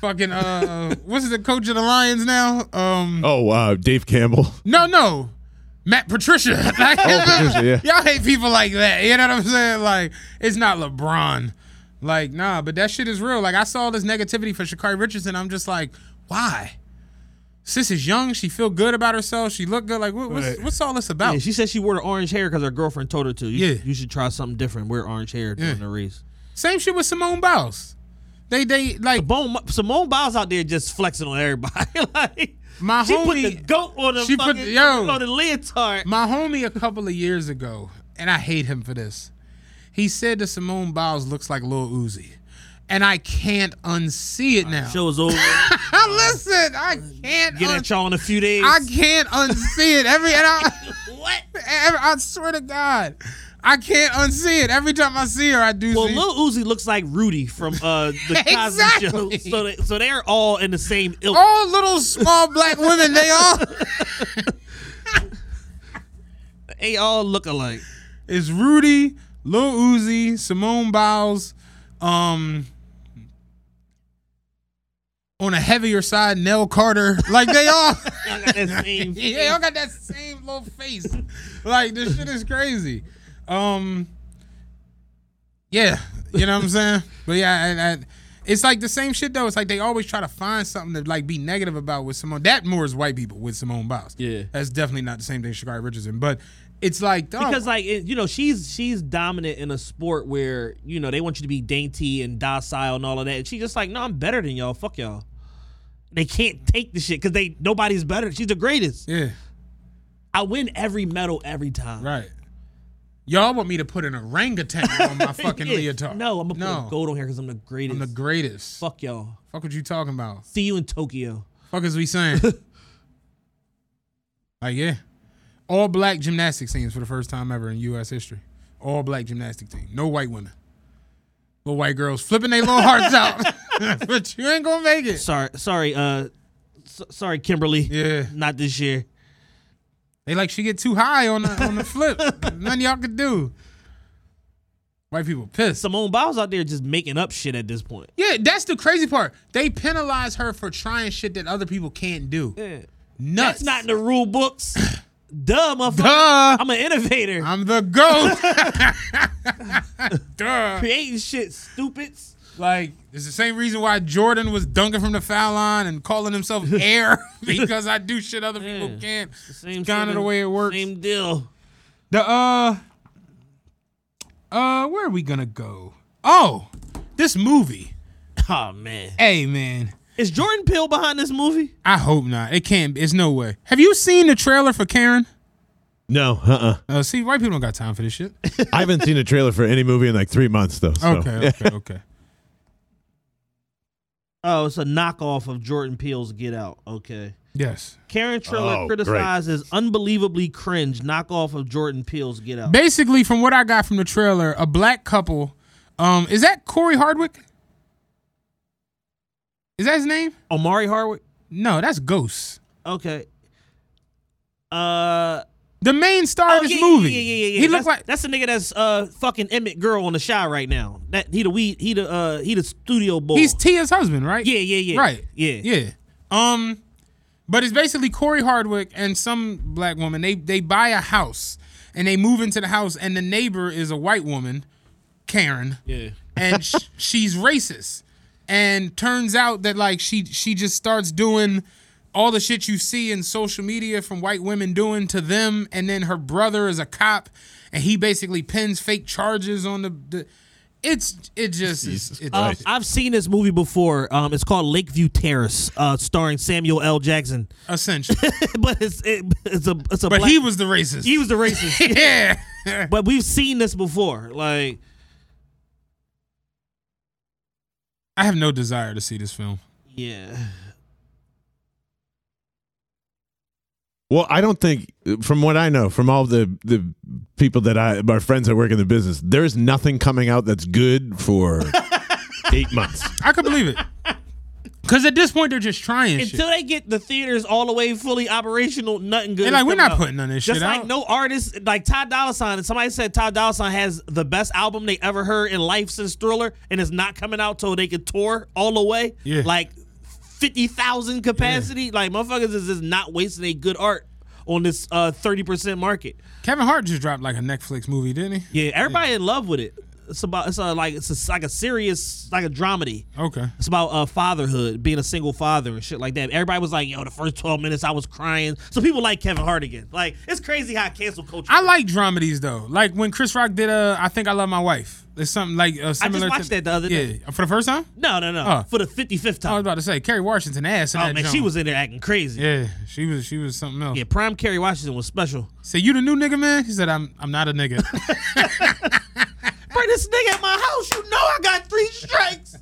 Fucking uh what's the coach of the Lions now? Um oh, uh, Dave Campbell. No, no. Matt Patricia. Like, Oh, Patricia, yeah. Y'all hate people like that. You know what I'm saying? Like, it's not LeBron. Like, nah, but that shit is real. Like, I saw all this negativity for Sha'Carri Richardson. I'm just like, why? Sis is young. She feel good about herself. She look good. Like, what, what's, Right. what's all this about? Yeah, she said she wore the orange hair because her girlfriend told her to. You, Yeah. you should try something different. Wear orange hair during Yeah. the race. Same shit with Simone Biles. They, they, like, Simone, Simone Biles out there just flexing on everybody. like my she put the goat on the she put fucking yo on the leotard. My homie a couple of years ago, and I hate him for this. He said that Simone Biles looks like Lil Uzi. and I can't unsee it now. Show is over. Now listen, I can't. Get un- at y'all in a few days. I can't unsee it every. And I, what? every, I swear to God, I can't unsee it. Every time I see her, I do. Well, see Lil Uzi looks like Rudy from uh, the Cosby Show, so they, so they're all in the same ilk. all little small black women. They all. They all look alike. It's Rudy, Lil Uzi, Simone Biles, um, on a heavier side, Nell Carter. Like they all, I got that same. yeah, they all got that same little face. Like this shit is crazy. Um, yeah, you know what I'm saying. But yeah, and, and it's like the same shit though. It's like they always try to find something to like be negative about with Simone. That more is white people with Simone Biles. Yeah. that's definitely not the same thing. Sha'Carri Richardson, but it's like dog, because like it, you know she's she's dominant in a sport where you know they want you to be dainty and docile and all of that and she's just like no i'm better than y'all fuck y'all they can't take the shit because they nobody's better she's the greatest yeah. i win every medal every time Right. Y'all want me to put an orangutan on my fucking Yeah. leotard? no i'm gonna no. put gold on here because i'm the greatest I'm the greatest. Fuck. fuck y'all Fuck what you talking about? see you in tokyo Fuck is we saying? like yeah, all black gymnastics teams for the first time ever in U.S. history. All black gymnastic team, no white women. Little white girls flipping their little hearts out, but you ain't gonna make it. sorry sorry uh s- sorry kimberly Yeah, not this year they like she get too high on the on the flip. Nothing y'all could do. White people pissed. simone biles out there just making up shit at this point Yeah, that's the crazy part. They penalize her for trying shit that other people can't do. yeah. Nuts. that's not in the rule books duh motherfucker Duh. i'm an innovator I'm the goat. Duh. creating shit, stupids. Like, it's the same reason why Jordan was dunking from the foul line and calling himself air because I do shit other people can't. Same Kind of the way it works. Same deal. The uh, uh, where are we gonna go? Oh, this movie. Oh man, Hey, man. Is Jordan Peele behind this movie? I hope not. It can't. It's no way. Have you seen the trailer for Karen? No, uh-uh. Uh, see, white people don't got time for this shit. I haven't seen a trailer for any movie in like three months though. So. Okay, okay, okay. Oh, it's a knockoff of Jordan Peele's Get Out. Okay. Yes. Karen Triller Oh, great. criticizes unbelievably cringe knockoff of Jordan Peele's Get Out. Basically, from what I got from the trailer, a black couple. Um, is that Corey Hardwick? Is that his name? Omari Hardwick. No, that's Ghost. Okay. Uh, The main star oh, of this yeah, movie. Yeah, yeah, yeah, yeah. He looked like that's the nigga that's uh fucking Emmett Girl on the shy right now. That he the weed he the uh he the studio boy. he's Tia's husband, right? yeah, yeah, yeah. Right. Yeah. Yeah. Um, but it's basically Corey Hardwick and some black woman. They they buy a house and they move into the house, and the neighbor is a white woman, Karen. Yeah. and sh- she's racist. And turns out that like she she just starts doing all the shit you see in social media from white women doing to them, and then her brother is a cop, and he basically pins fake charges on the. the it's it just is. It's, Um, I've seen this movie before. Um, it's called Lakeview Terrace, uh, starring Samuel L. Jackson. essential, but it's it, it's a it's a but black, he was the racist. he was the racist. yeah. but we've seen this before. Like I have no desire to see this film. yeah, Well, I don't think, from what I know, from all the the people that I, my friends that work in the business, there's nothing coming out that's good for eight months. I could believe it. Because at this point they're just trying shit. until they get the theaters all the way fully operational, nothing good. Is like, we're not out. putting none of this Just shit like out. no artist, like Ty Dolla Sign. Somebody said Ty Dolla Sign has the best album they ever heard in life since Thriller, and it's not coming out till they can tour all the way. Yeah. like fifty thousand capacity. Like motherfuckers is just not wasting a good art on this uh, thirty percent market. Kevin Hart just dropped like a Netflix movie, didn't he? Yeah, everybody in love with it. It's about it's a, like it's a, like a serious like a dramedy. Okay. It's about uh, fatherhood, being a single father and shit like that. Everybody was like, "Yo, the first twelve minutes I was crying." So people like Kevin Hart again. Like it's crazy how cancel culture. I like dramedies though. Like when Chris Rock did uh I think I love my wife. It's something like uh, similar watched to that the other yeah. day. For the first time? no, no, no. Oh. For the fifty fifth time. I was about to say Kerry Washington ass in Oh man, joint. she was in there acting crazy. Yeah, Yeah, she was she was something else. Yeah, prime Kerry Washington was special. Say you the new nigga man? He said I'm I'm not a nigga. Bring this nigga at my house. You know I got three strikes.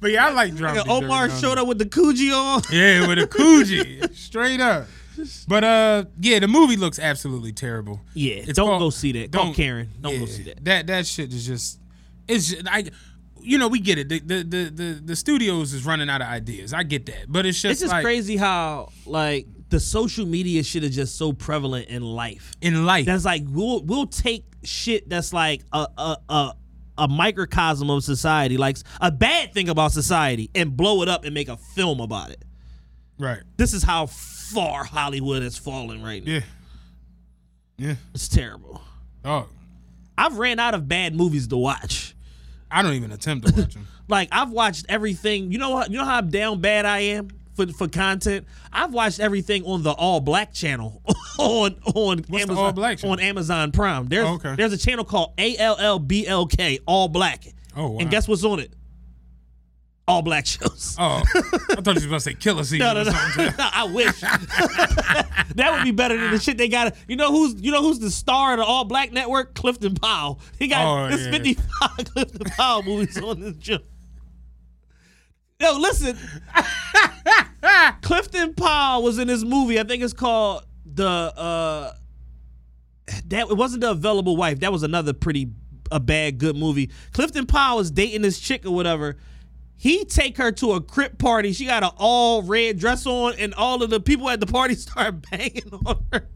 But yeah, I like Nigga, Omar showed up with the Coogi on. Yeah, with a Coogi, straight up. But uh, yeah, the movie looks absolutely terrible. Yeah, It's don't called- go see that. Don't- Karen. Don't go see that. That that shit is just it's just, like you know we get it. The, the the the the studios is running out of ideas. I get that, but it's just It's just like, crazy how like the social media shit is just so prevalent in life. in life. That's like we'll we'll take shit that's like a a a, a microcosm of society, like a bad thing about society, and blow it up and make a film about it. right. This is how far Hollywood has fallen right now. Yeah. Yeah. It's terrible. Oh, I've ran out of bad movies to watch. I don't even attempt to watch them. Like I've watched everything. You know what? You know how down bad I am for for content. I've watched everything on the All Black channel on on the Amazon channel? on Amazon Prime. There's Oh, okay. there's a channel called A L L B L K All Black. Oh, wow. And guess what's on it? All black shows. Oh, I thought you was about to say Killer Season. No, no, or no. I wish that would be better than the shit they got. You know who's you know who's the star of the All Black Network? Clifton Powell. He got Oh, this yeah. 55 Clifton Powell movies on this show. Yo, listen. Clifton Powell was in this movie. I think it's called the uh that it wasn't the available wife. That was another pretty a bad good movie. Clifton Powell is dating this chick or whatever. He take her to a crip party. She got an all red dress on, and all of the people at the party start banging on her.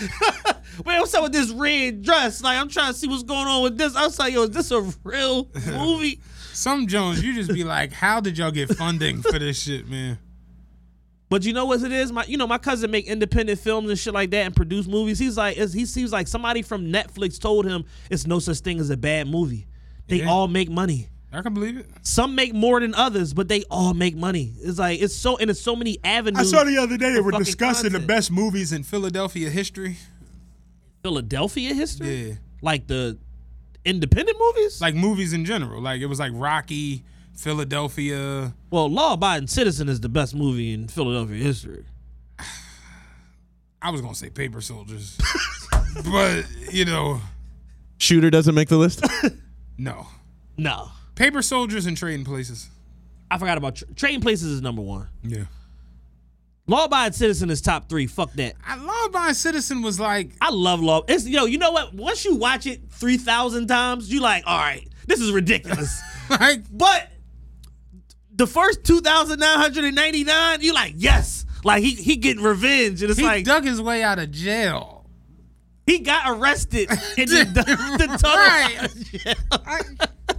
Wait, what's up with this red dress? Like, I'm trying to see what's going on with this. I was like, yo, is this a real movie? Some Jones, you just be like, how did y'all get funding for this shit, man? But you know what it is? My you know, my cousin make independent films and shit like that and produce movies. He's like he seems like somebody from Netflix told him it's no such thing as a bad movie. They Yeah. all make money. I can believe it. Some make more than others, but they all make money. It's like it's so and it's so many avenues. I saw the other day they for were fucking discussing the best movies in Philadelphia history. Philadelphia history. Yeah. Like the independent movies. Like movies in general. Like it was like Rocky, Philadelphia. well, Law Abiding Citizen is the best movie in Philadelphia history. I was gonna say Paper Soldiers, but you know, Shooter doesn't make the list. no. No, Paper Soldiers and Trading Places. I forgot about Tra- Trading Places is number one. Yeah. Law Abiding Citizen is top three. Fuck that. I Law Abiding Citizen was like I love Law. It's yo, you know what? Once you watch it three thousand times, you like, all right, this is ridiculous. like but the first two thousand nine hundred and ninety nine, you like, yes, like he he getting revenge, and it's he like dug his way out of jail. he got arrested and then the, the tunnel Right.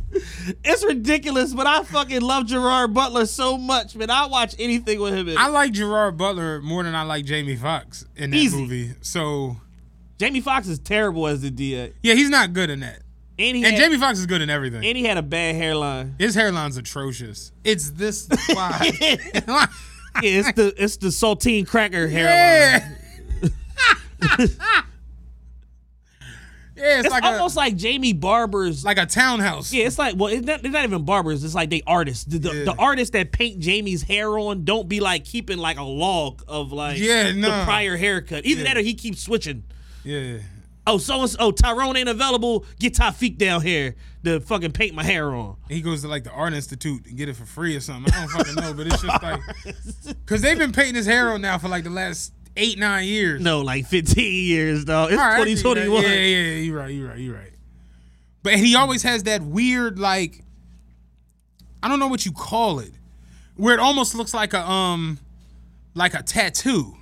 Out of jail. It's ridiculous, but I fucking love Gerard Butler so much, man. I watch anything with him in. I like Gerard Butler more than I like Jamie Foxx in that Easy. movie. So Jamie Foxx is terrible as the DA, yeah, he's not good in that. and he And had, Jamie Foxx is good in everything. and he had a bad hairline. His hairline's atrocious. It's this wide. Yeah, it's the it's the saltine cracker hairline. yeah. yeah, it's, It's like almost a like Jamie Barber's. like a townhouse. yeah, it's like well, it's not, it's not even barbers. It's like they artists. The, the, Yeah. the artists that paint Jamie's hair on don't be like keeping like a log of like Yeah, the prior haircut. Either Yeah. that or he keeps switching. Yeah. Oh, so and oh Tyrone ain't available. Get Tafiq down here to fucking paint my hair on. He goes to like the art institute and get it for free or something. I don't fucking know, but it's just like because they've been painting his hair on now for like the last eight nine years. No, like 15 years, dog. It's right, I see 2021. Yeah, yeah, you're right, you're right, you're right. But he always has that weird like I don't know what you call it, where it almost looks like a um like a tattoo.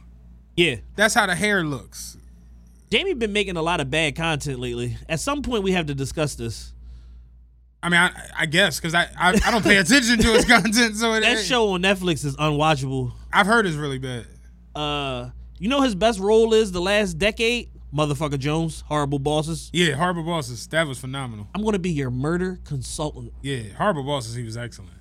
yeah. That's how the hair looks. Jamie been making a lot of bad content lately. At some point, we have to discuss this. I mean, I, I guess because I, I I don't pay attention to his content, so it, That show on Netflix is unwatchable. I've heard it's really bad. Uh, you know his best role is the last decade. Motherfucker Jones, horrible bosses. Yeah, Harbor Bosses, that was phenomenal. I'm gonna be your murder consultant. Yeah, Harbor Bosses, he was excellent.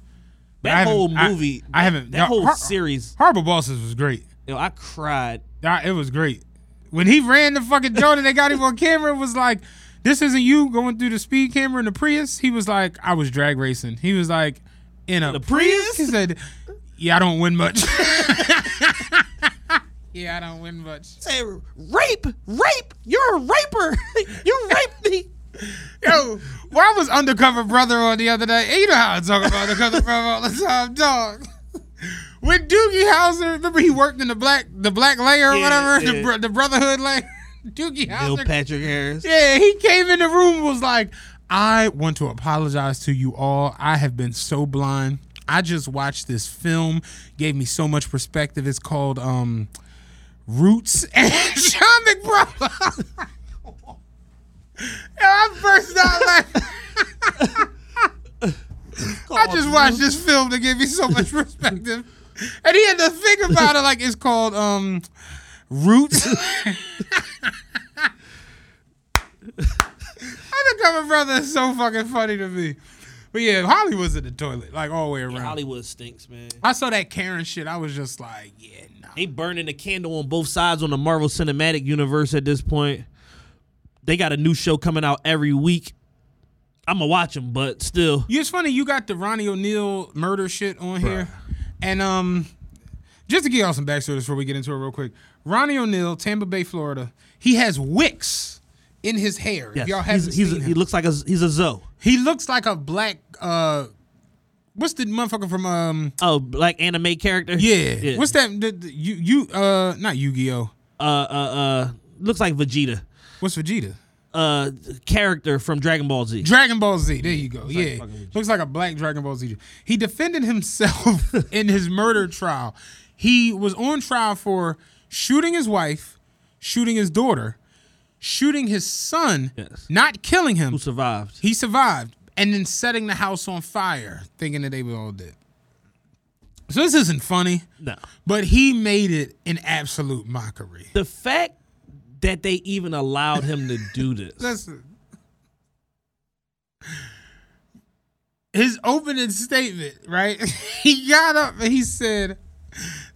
But I That whole I- movie, I, haven't. That no, whole Har- series, Harbor Bosses was great. yo, I cried. It was great. When he ran the fucking joint and they got him on camera, it was like, this isn't you going through the speed camera in the Prius. He was like, I was drag racing. He was like, in a The Prius? Prius? He said, yeah, I don't win much. yeah, I don't win much. Say rape, rape. You're a raper. you raped me. Yo, well, I was undercover brother on the other day. And you know how I talk about undercover brother all the time, dog. With Doogie Howser, remember he worked in the black the black layer or Yeah, whatever, the, yeah. bro- the Brotherhood layer. Doogie Neil Howser. Patrick Harris. Yeah, he came in the room and was like, I want to apologize to you all. I have been so blind. I just watched this film, gave me so much perspective. It's called um Roots and Sean McBride. I burst out laughing. I just watched this film to give me so much perspective. And he had to think about it like it's called um Roots. Undercover Brother is so fucking funny to me. But yeah, Hollywood's in the toilet, like all the way around. Hollywood stinks, man. I saw that Karen shit. I was just like, yeah, nah. They burning the candle on both sides on the Marvel Cinematic Universe at this point. They got a new show coming out every week. I'm gonna watch them, but still, Yeah, it's funny. You got the Ronnie Oneal murder shit on here, and um, just to give y'all some backstory before we get into it real quick. Ronnie Oneal, Tampa Bay, Florida. He has wicks in his hair. yes, If y'all he's, haven't he's a, him. he looks like a he's a Zoe. He looks like a black. uh What's the motherfucker from um? Oh, black anime character. Yeah. What's that? The, the, you you uh not Yu Gi Oh. Uh uh uh. Looks like Vegeta. What's Vegeta? Uh, character from Dragon Ball Z. Dragon Ball Z. There you go. like yeah. fucking Looks like a black Dragon Ball Z. He defended himself in his murder trial. He was on trial for shooting his wife, shooting his daughter, shooting his son, Yes. not killing him. Who survived? He survived, and then setting the house on fire, thinking that they were all dead. So this isn't funny, No. but he made it an absolute mockery. The fact that they even allowed him to do this. Listen. His opening statement, right? He got up and he said,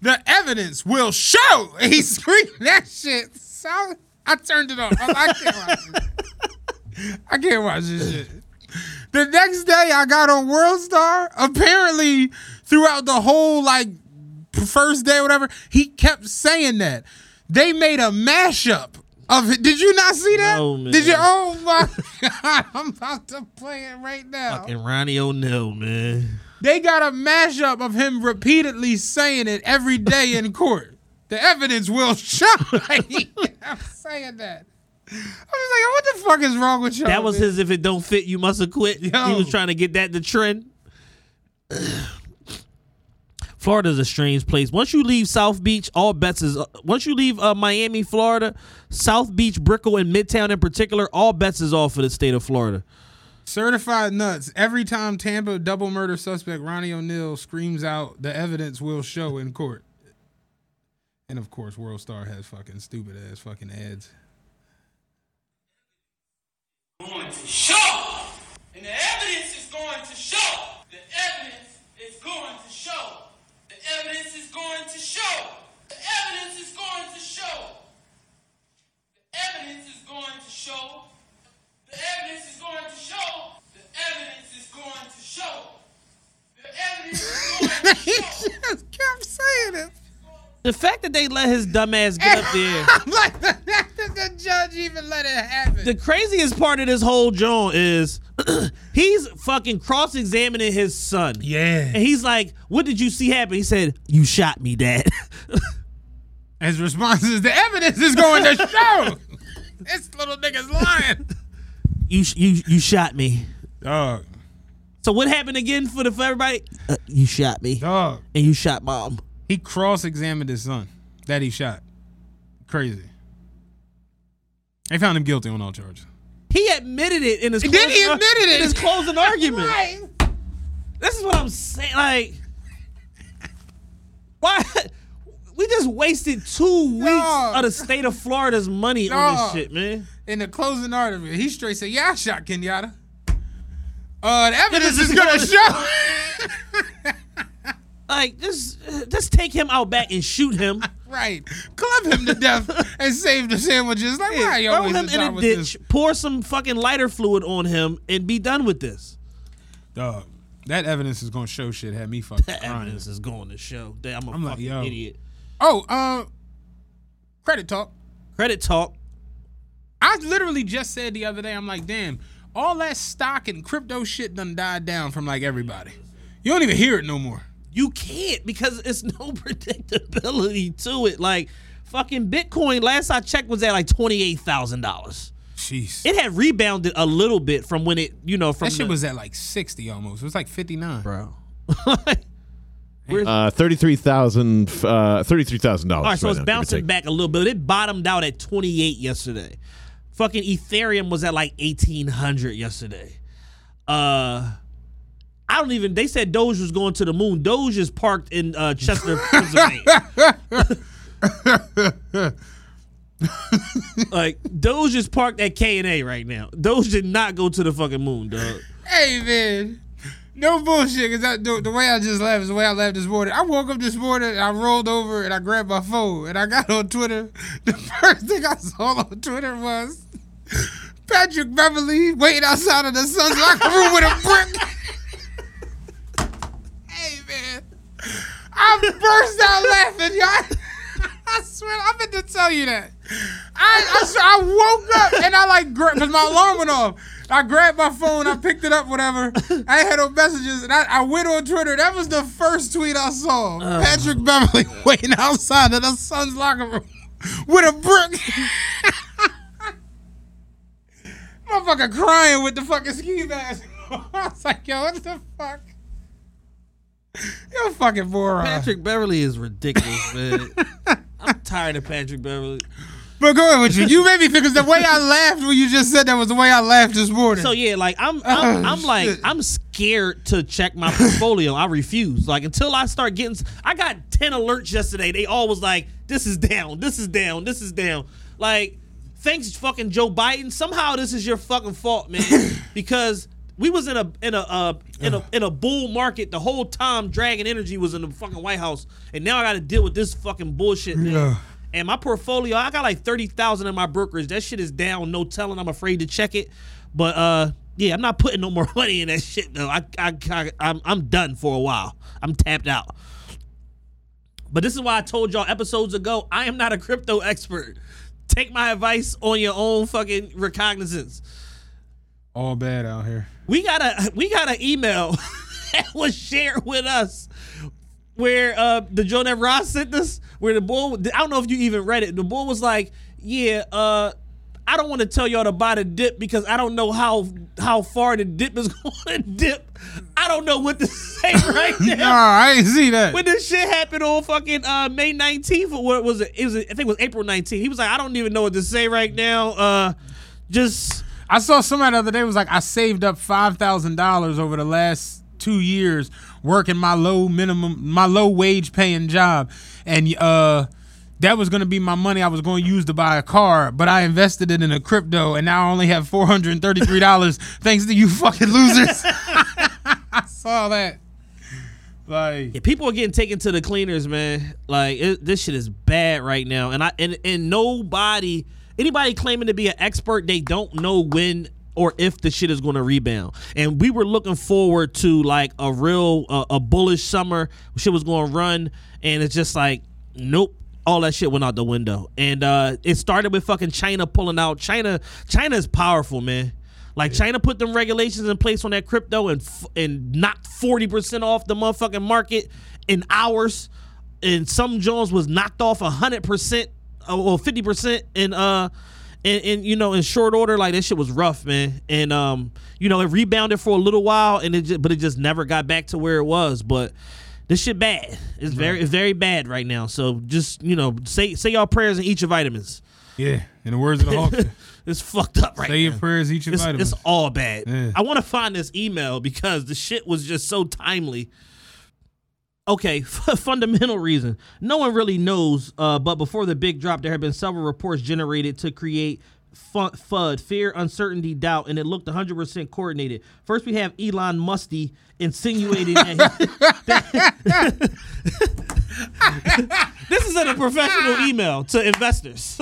"The evidence will show." And he screamed that shit. So I turned it off. I, like, I can't watch this. I can't watch this shit. The next day, I got on World Star. Apparently, throughout the whole like first day, or whatever, he kept saying that they made a mashup of it. Did you not see that? No, man. Did you? Oh my god! I'm about to play it right now. Fucking Ronnie Oneal, man. They got a mashup of him repeatedly saying it every day in court. The evidence will show. I'm saying that. I was like, what the fuck is wrong with y'all? That was his if it don't fit, you must have quit. Yo. He was trying to get that to trend. Florida's a strange place. Once you leave South Beach, all bets is once you leave uh, Miami, Florida, South Beach, Brickell, and Midtown in particular, all bets is off for the state of Florida. Certified nuts. Every time Tampa double murder suspect Ronnie Oneal screams out, the evidence will show in court. And of course, World Star has fucking stupid ass fucking ads. going to show. And the evidence is going to show. The evidence is going to show. The evidence is going to show. The evidence is going to show. The evidence is going to show. The evidence is going to show. The evidence is going to show. The evidence is going to he show. just kept saying it. The fact that they let his dumb ass get up there. I'm like, the, judge even let it happen. The craziest part of this whole John is he's fucking cross examining his son. yeah. And he's like, What did you see happen? He said, You shot me, dad. His response is, the evidence is going to show. this little nigga's lying. you, you, you shot me. Dog. So what happened again for the for everybody? Uh, you shot me. Dog. And you shot mom. He cross-examined his son that he shot. Crazy. They found him guilty on all charges. He admitted it in his Then closing he ar- admitted it. in his closing argument. Right. This is what I'm saying. Like, why? We just wasted two weeks Dog. of the state of Florida's money on this shit, man. In the closing argument, he straight said, "Yeah, I shot Kenyatta." Uh, the evidence is gonna show. Like, just just take him out back and shoot him. right, club him to death and save the sandwiches. Like, why you Throw him in a ditch, this? pour some fucking lighter fluid on him, and be done with this. Dog, that evidence is gonna show shit. Had me fucking That crying. evidence is going to show that I'm a I'm like, fucking yo. idiot. Oh, uh, credit talk. Credit talk. I literally just said the other day, I'm like, damn, all that stock and crypto shit done died down from like everybody. You don't even hear it no more. You can't because it's no predictability to it. Like fucking Bitcoin, last I checked, was at like twenty eight thousand dollars. Jeez. It had rebounded a little bit from when it, you know, from That shit the- was at like 60 almost. It was like 59. bro. Uh, thirty-three thousand, uh, thirty-three thousand dollars. All right, so it's bouncing back a little bit. It bottomed out at 28 yesterday. Fucking Ethereum was at like 1800 yesterday. Uh I don't even they said Doge was going to the moon. Doge is parked in uh Chester, Pennsylvania. like Doge is parked at K and A right now. Doge did not go to the fucking moon, dog. Hey, man. No bullshit, because the, the way I just laughed is the way I laughed this morning. I woke up this morning, and I rolled over, and I grabbed my phone, and I got on Twitter. The first thing I saw on Twitter was Patrick Beverley waiting outside of the Suns locker room with a brick. Man. I burst out laughing, y'all. I swear, I meant to tell you that. I I, swear, I woke up and I like because my alarm went off. I grabbed my phone, I picked it up, whatever. I had no messages, and I, I went on Twitter. That was the first tweet I saw. Uh. Patrick Beverley waiting outside of the Suns locker room with a brick. Motherfucker crying with the fucking ski mask. I was like, yo, what the fuck? You're a fucking moron. Patrick Beverley is ridiculous, man. I'm tired of Patrick Beverley. But go ahead with you. You made me feel because the way I laughed when you just said that was the way I laughed this morning. So yeah, like I'm, I'm, Oh, I'm like. I'm scared to check my portfolio. I refuse. Like until I start getting, I got ten alerts yesterday. They all was like, this is down, this is down, this is down. Like, thanks fucking Joe Biden. Somehow this is your fucking fault, man, because we was in a in a uh, in a in a bull market the whole time. Dragon Energy was in the fucking White House, and now I got to deal with this fucking bullshit. Yeah. And my portfolio, I got like thirty thousand in my brokerage. That shit is down, no telling. I'm afraid to check it, but uh, yeah, I'm not putting no more money in that shit though. I, I, I I'm, I'm done for a while. I'm tapped out. But this is why I told y'all episodes ago. I am not a crypto expert. Take my advice on your own fucking recognizance. All bad out here. We got a we got an email that was shared with us where uh the Joe Ross sent us where the boy I don't know if you even read it. The boy was like, "Yeah, uh I don't want to tell y'all to buy the dip because I don't know how how far the dip is going to dip. I don't know what to say right now." Nah, I ain't see that. When this shit happened on fucking uh, May 19th, or what was it? It was I think it was April 19th. He was like, I don't even know what to say right now. Uh, just I saw somebody the other day was like, I saved up five thousand dollars over the last two years working my low minimum, my low wage paying job, and uh, that was gonna be my money I was going to use to buy a car, but I invested it in a crypto, and now I only have four hundred and thirty three dollars thanks to you fucking losers. I saw that. Like, yeah, people are getting taken to the cleaners, man. Like it, this shit is bad right now, and I and and nobody, anybody claiming to be an expert, they don't know when or if the shit is going to rebound. And we were looking forward to like a real uh, a bullish summer. Shit was going to run, and it's just like nope. All that shit went out the window, and uh, it started with fucking China pulling out. China, China is powerful, man. Like China put them regulations in place on that crypto and f- and knocked forty percent off the motherfucking market in hours, and some Jones was knocked off hundred percent or fifty percent in uh in, in you know in short order. Like that shit was rough, man. And um you know it rebounded for a little while, and it just, but it just never got back to where it was. But this shit bad. It's very it's very bad right now. So just you know say say y'all prayers and eat your vitamins. yeah, in the words of the Hawks, It's fucked up right now. say now. your prayers, eat your It's, vitamins. it's all bad. Yeah. I want to find this email because the shit was just so timely. Okay, fundamental reason. No one really knows, uh, but before the big drop, there have been several reports generated to create fu- FUD, fear, uncertainty, doubt, and it looked 100% coordinated. First, we have Elon Musty insinuating that. this is in a professional email to investors.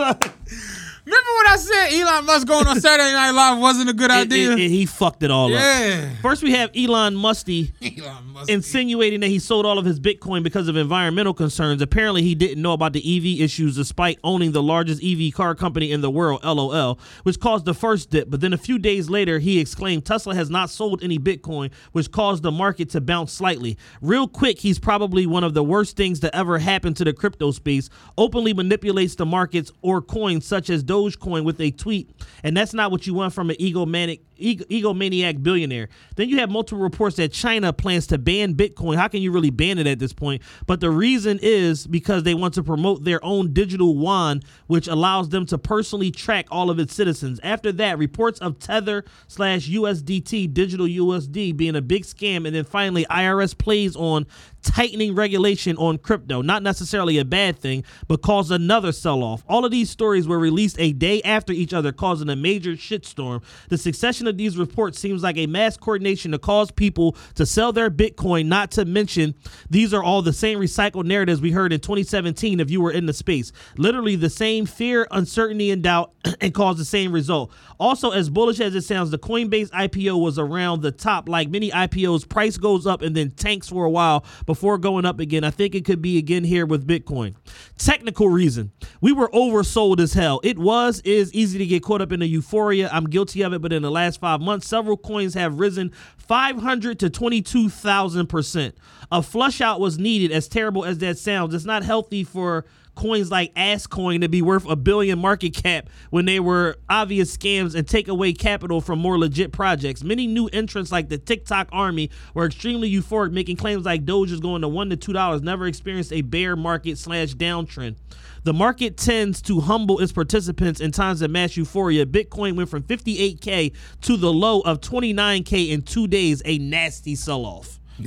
Remember when what I said? Elon Musk going on Saturday Night Live wasn't a good idea. he fucked it all Yeah. up. First, we have Elon Musty Elon Musk. insinuating that he sold all of his Bitcoin because of environmental concerns. Apparently, he didn't know about the EV issues despite owning the largest EV car company in the world, LOL, which caused the first dip. But then a few days later, he exclaimed Tesla has not sold any Bitcoin, which caused the market to bounce slightly. Real quick, he's probably one of the worst things to ever happen to the crypto space. Openly manipulates the markets or coins such as Dogecoin with a tweet, and that's not what you want from an egomaniac ego, egomaniac billionaire. Then you have multiple reports that China plans to ban Bitcoin. How can you really ban it at this point? But the reason is because they want to promote their own digital yuan, which allows them to personally track all of its citizens. After that, reports of Tether slash USDT, digital USD, being a big scam, and then finally IRS plays on tightening regulation on crypto. Not necessarily a bad thing, but caused another sell off. All of these stories were released a day after each other, causing a major shitstorm. The succession of these reports seems like a mass coordination to cause people to sell their Bitcoin, not to mention these are all the same recycled narratives we heard in 2017 if you were in the space. Literally the same fear, uncertainty, and doubt, and cause the same result. Also, as bullish as it sounds, the Coinbase IPO was around the top. Like many IPOs, price goes up and then tanks for a while before going up again. I think it could be again here with Bitcoin. Technical reason. We were oversold as hell. It was, is easy to get caught up in the euphoria. I'm guilty of it, but in the last five months, several coins have risen 500 to 22,000%. A flush out was needed, as terrible as that sounds. It's not healthy for coins like Asscoin to be worth a billion market cap when they were obvious scams and take away capital from more legit projects. Many new entrants like the TikTok army were extremely euphoric, making claims like Doge is going to one to two dollars. Never experienced a bear market slash downtrend. The market tends to humble its participants in times of mass euphoria. Bitcoin went from 58k to the low of 29k in two days, a nasty sell-off.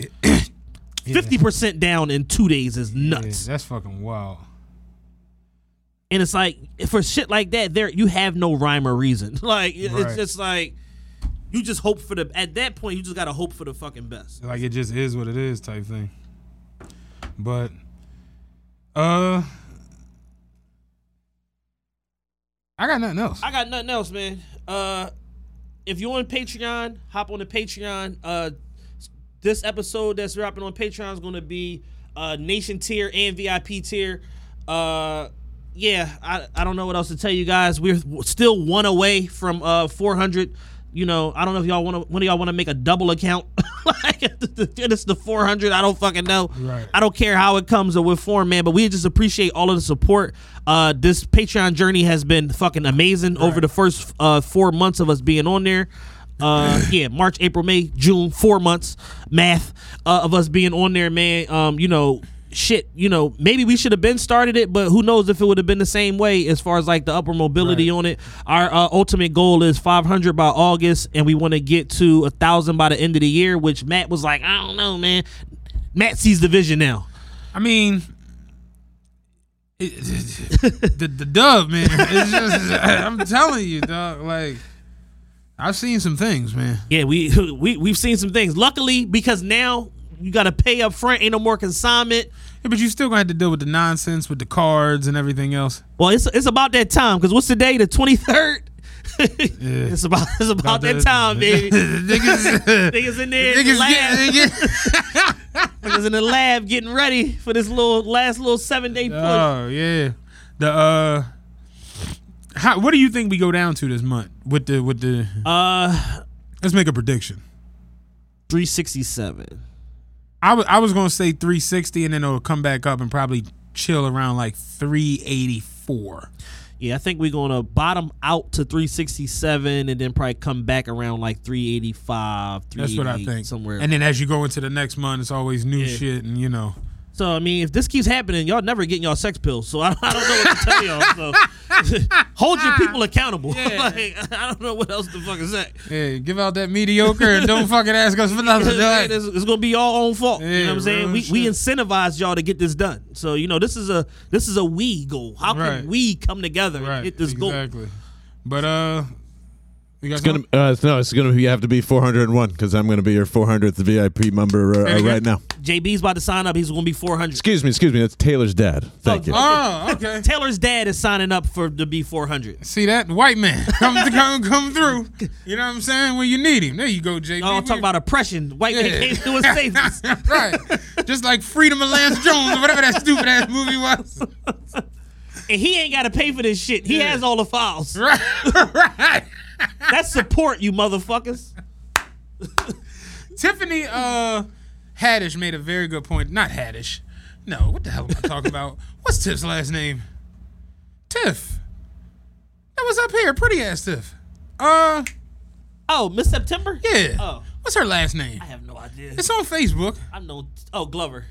50% down in two days is nuts. Yeah, that's fucking wild. And it's like for shit like that, there you have no rhyme or reason. Like it- Right. it's just like you just hope for the at that point you just gotta hope for the fucking best. Like it just is what it is type thing. But uh I got nothing else. I got nothing else, man. Uh if you're on Patreon, hop on the Patreon. Uh this episode that's dropping on Patreon is gonna be uh nation tier and VIP tier. Uh yeah, I, I don't know what else to tell you guys. We're still one away from uh 400. You know, I don't know if y'all want to. One of y'all want to make a double account. like it's the 400. I don't fucking know. Right. I don't care how it comes or what form, man. But we just appreciate all of the support. Uh, this Patreon journey has been fucking amazing over the first uh four months of us being on there. Uh, yeah, March, April, May, June, four months, math uh, of us being on there, man. Um, you know, shit, you know, maybe we should have been started it, but who knows if it would have been the same way as far as like the upper mobility on it. Our uh, ultimate goal is 500 by August, and we want to get to a thousand by the end of the year. Which Matt was like, I don't know, man. Matt sees the vision now. I mean it, the the dub, man. It's just I'm telling you, dog, like I've seen some things, man. Yeah, we we we've seen some things. Luckily, because now you got to pay up front. Ain't no more consignment. Yeah, but you still gonna have to deal with the nonsense with the cards and everything else. Well, it's it's about that time because what's the day? The twenty third. It's about it's about, About that time, baby. Niggas- niggas in there, in the Niggas lab. get, niggas in the lab getting ready for this little last little seven day push. Oh yeah, the uh, how what do you think we go down to this month with the with the? Uh, let's make a prediction. Three sixty seven. I was I was gonna say 360, and then it'll come back up and probably chill around like 384. Yeah, I think we're gonna bottom out to 367 and then probably come back around like 385. That's what I think. Somewhere. And then as you go into the next month, it's always new Yeah. shit, and you know. So I mean, if this keeps happening, y'all never getting y'all sex pills. So I, I don't know what to tell y'all. So hold your people accountable. like, I don't know what else to fucking say. Yeah, give out that mediocre and don't fucking ask us for nothing. dog. it's, it's gonna be y'all own fault. you know what I'm saying? We, we incentivize y'all to get this done. So you know this is a this is a we goal. How can Right. we come together and hit this goal? Exactly. But uh, It's gonna uh, no, it's gonna you have to be 401 because I'm gonna be your 400th VIP member uh, uh, right now. JB's about to sign up. He's going to be 400. Excuse me, excuse me. That's Taylor's dad. Thank you. Oh, okay. Taylor's dad is signing up for to be 400. See that white man come come come through. You know what I'm saying? When you need him, there you go, JB. No, I'm talking about oppression. White man Yeah. came through his face. right. Just like Freedom of Lance Jones or whatever that stupid ass movie was. and he ain't got to pay for this shit. He has all the files. Right, right. That's support, you motherfuckers. Tiffany uh Haddish made a very good point. Not Haddish. No, what the hell am I talking about? What's Tiff's last name? Tiff. That was up here. Pretty ass Tiff. Uh Oh, Miss September? yeah. Oh, What's her last name? I have no idea. It's on Facebook. I know. Oh, Glover.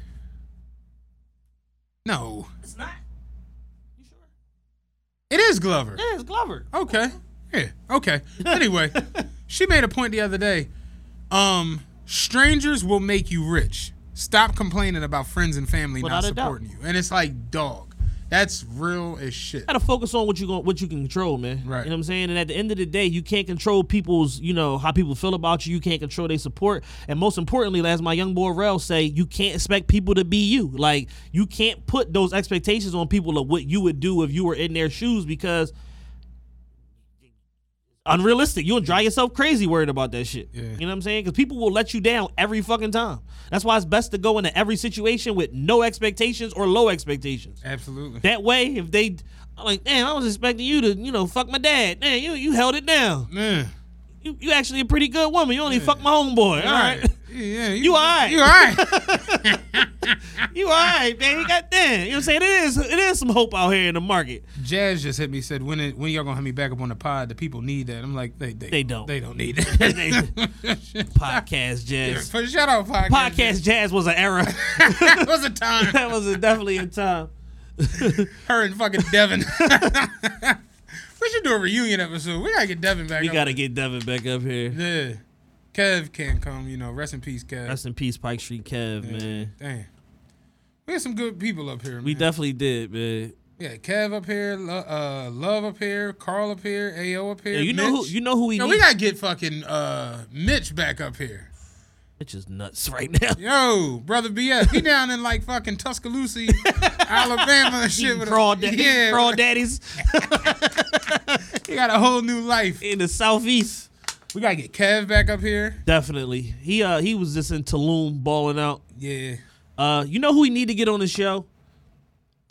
No. It's not. You sure? It is Glover. Yeah, it's Glover. Okay. Yeah. Okay. Anyway, she made a point the other day. Um, strangers will make you rich. Stop complaining about friends and family Without not a doubt. supporting you. And it's like, dog, that's real as shit. gotta focus on what you going what you can control, man. Right. You know what I'm saying? And at the end of the day, you can't control people's, you know, how people feel about you. You can't control their support. And most importantly, as my young boy Rel say, you can't expect people to be you. Like you can't put those expectations on people of what you would do if you were in their shoes because unrealistic. You'll drive yourself crazy worried about that shit. You know what I'm saying? Because people will let you down every fucking time. That's why it's best to go into every situation with no expectations or low expectations. Absolutely. That way, if they I'm like, damn, I was expecting you to, you know, fuck my dad. Man, you you held it down. Man. You you actually a pretty good woman. You only fuck my homeboy. All right. Yeah, You all right. You all right. You all right, man. God damn. You know what I'm saying? It is it is some hope out here in the market. Jazz just hit me. Said when it, when y'all gonna have me back up on the pod? The people need that. I'm like they they, They don't. They don't need it. Podcast jazz. For shout out podcast. Podcast jazz was an era. That was a time. that was a, definitely a time. Her and fucking Devin. we should do a reunion episode. We gotta get Devin back. We up. gotta get Devin back up here. Yeah. Kev can't come. You know. Rest in peace, Kev. Rest in peace, Pike Street Kev, man. Damn. We had some good people up here. Man. We definitely did, man. Yeah, Kev up here, uh, Love up here, Carl up here, Ao up here. Yeah, you know who Mitch. you know who we Yo, need. we gotta get fucking uh, Mitch back up here. Mitch is nuts right now. Yo, brother BS, he down in like fucking Tuscaloosa, Alabama and shit. With crawl, da- yeah, crawl daddies he got a whole new life. in the southeast. We gotta get Kev back up here. Definitely. He uh he was just in Tulum balling out. Yeah, Uh you know who we need to get on the show?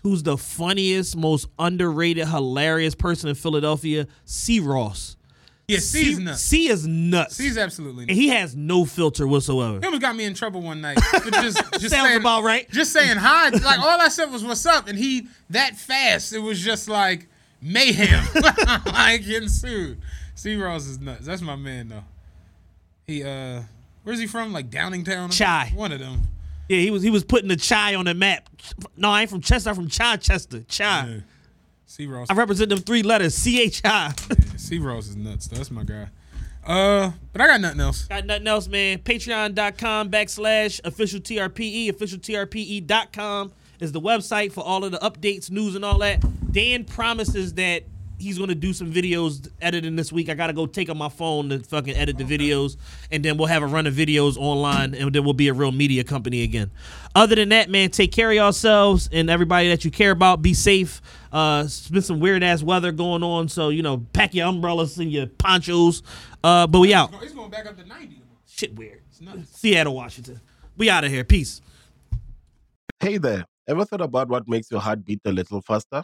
Who's the funniest, most underrated, hilarious person in Philadelphia? C Ross. yeah, C's nuts. C is nuts. C's absolutely and he has no filter whatsoever. He almost got me in trouble one night. just, just Sounds saying, about right. Just saying hi. Like all I said was "What's up," and he that fast. It was just like mayhem. like getting C. Ross is nuts. That's my man though. He uh, where's he from? Like Downingtown. Chai. One of them. Yeah, he was he was putting the chai on the map. No, I ain't from Chester, I'm from Chichester. Chai. C. Ross. I represent them three letters. C H I. C. Ross is nuts. That's my guy. Uh, but I got nothing else. Got nothing else, man. Patreon.com backslash official TRPE. Official Officialtrpe.com is the website for all of the updates, news, and all that. Dan promises that he's going to do some videos editing this week. I got to go take on my phone to fucking edit the videos. And then we'll have a run of videos online. And then we'll be a real media company again. Other than that, man, take care of yourselves and everybody that you care about. Be safe. Uh, it's been some weird ass weather going on. So, you know, pack your umbrellas and your ponchos. Uh, but we out. He's going back up to ninety. Shit weird. Seattle, Washington. We out of here. Peace. Hey there. Ever thought about what makes your heart beat a little faster?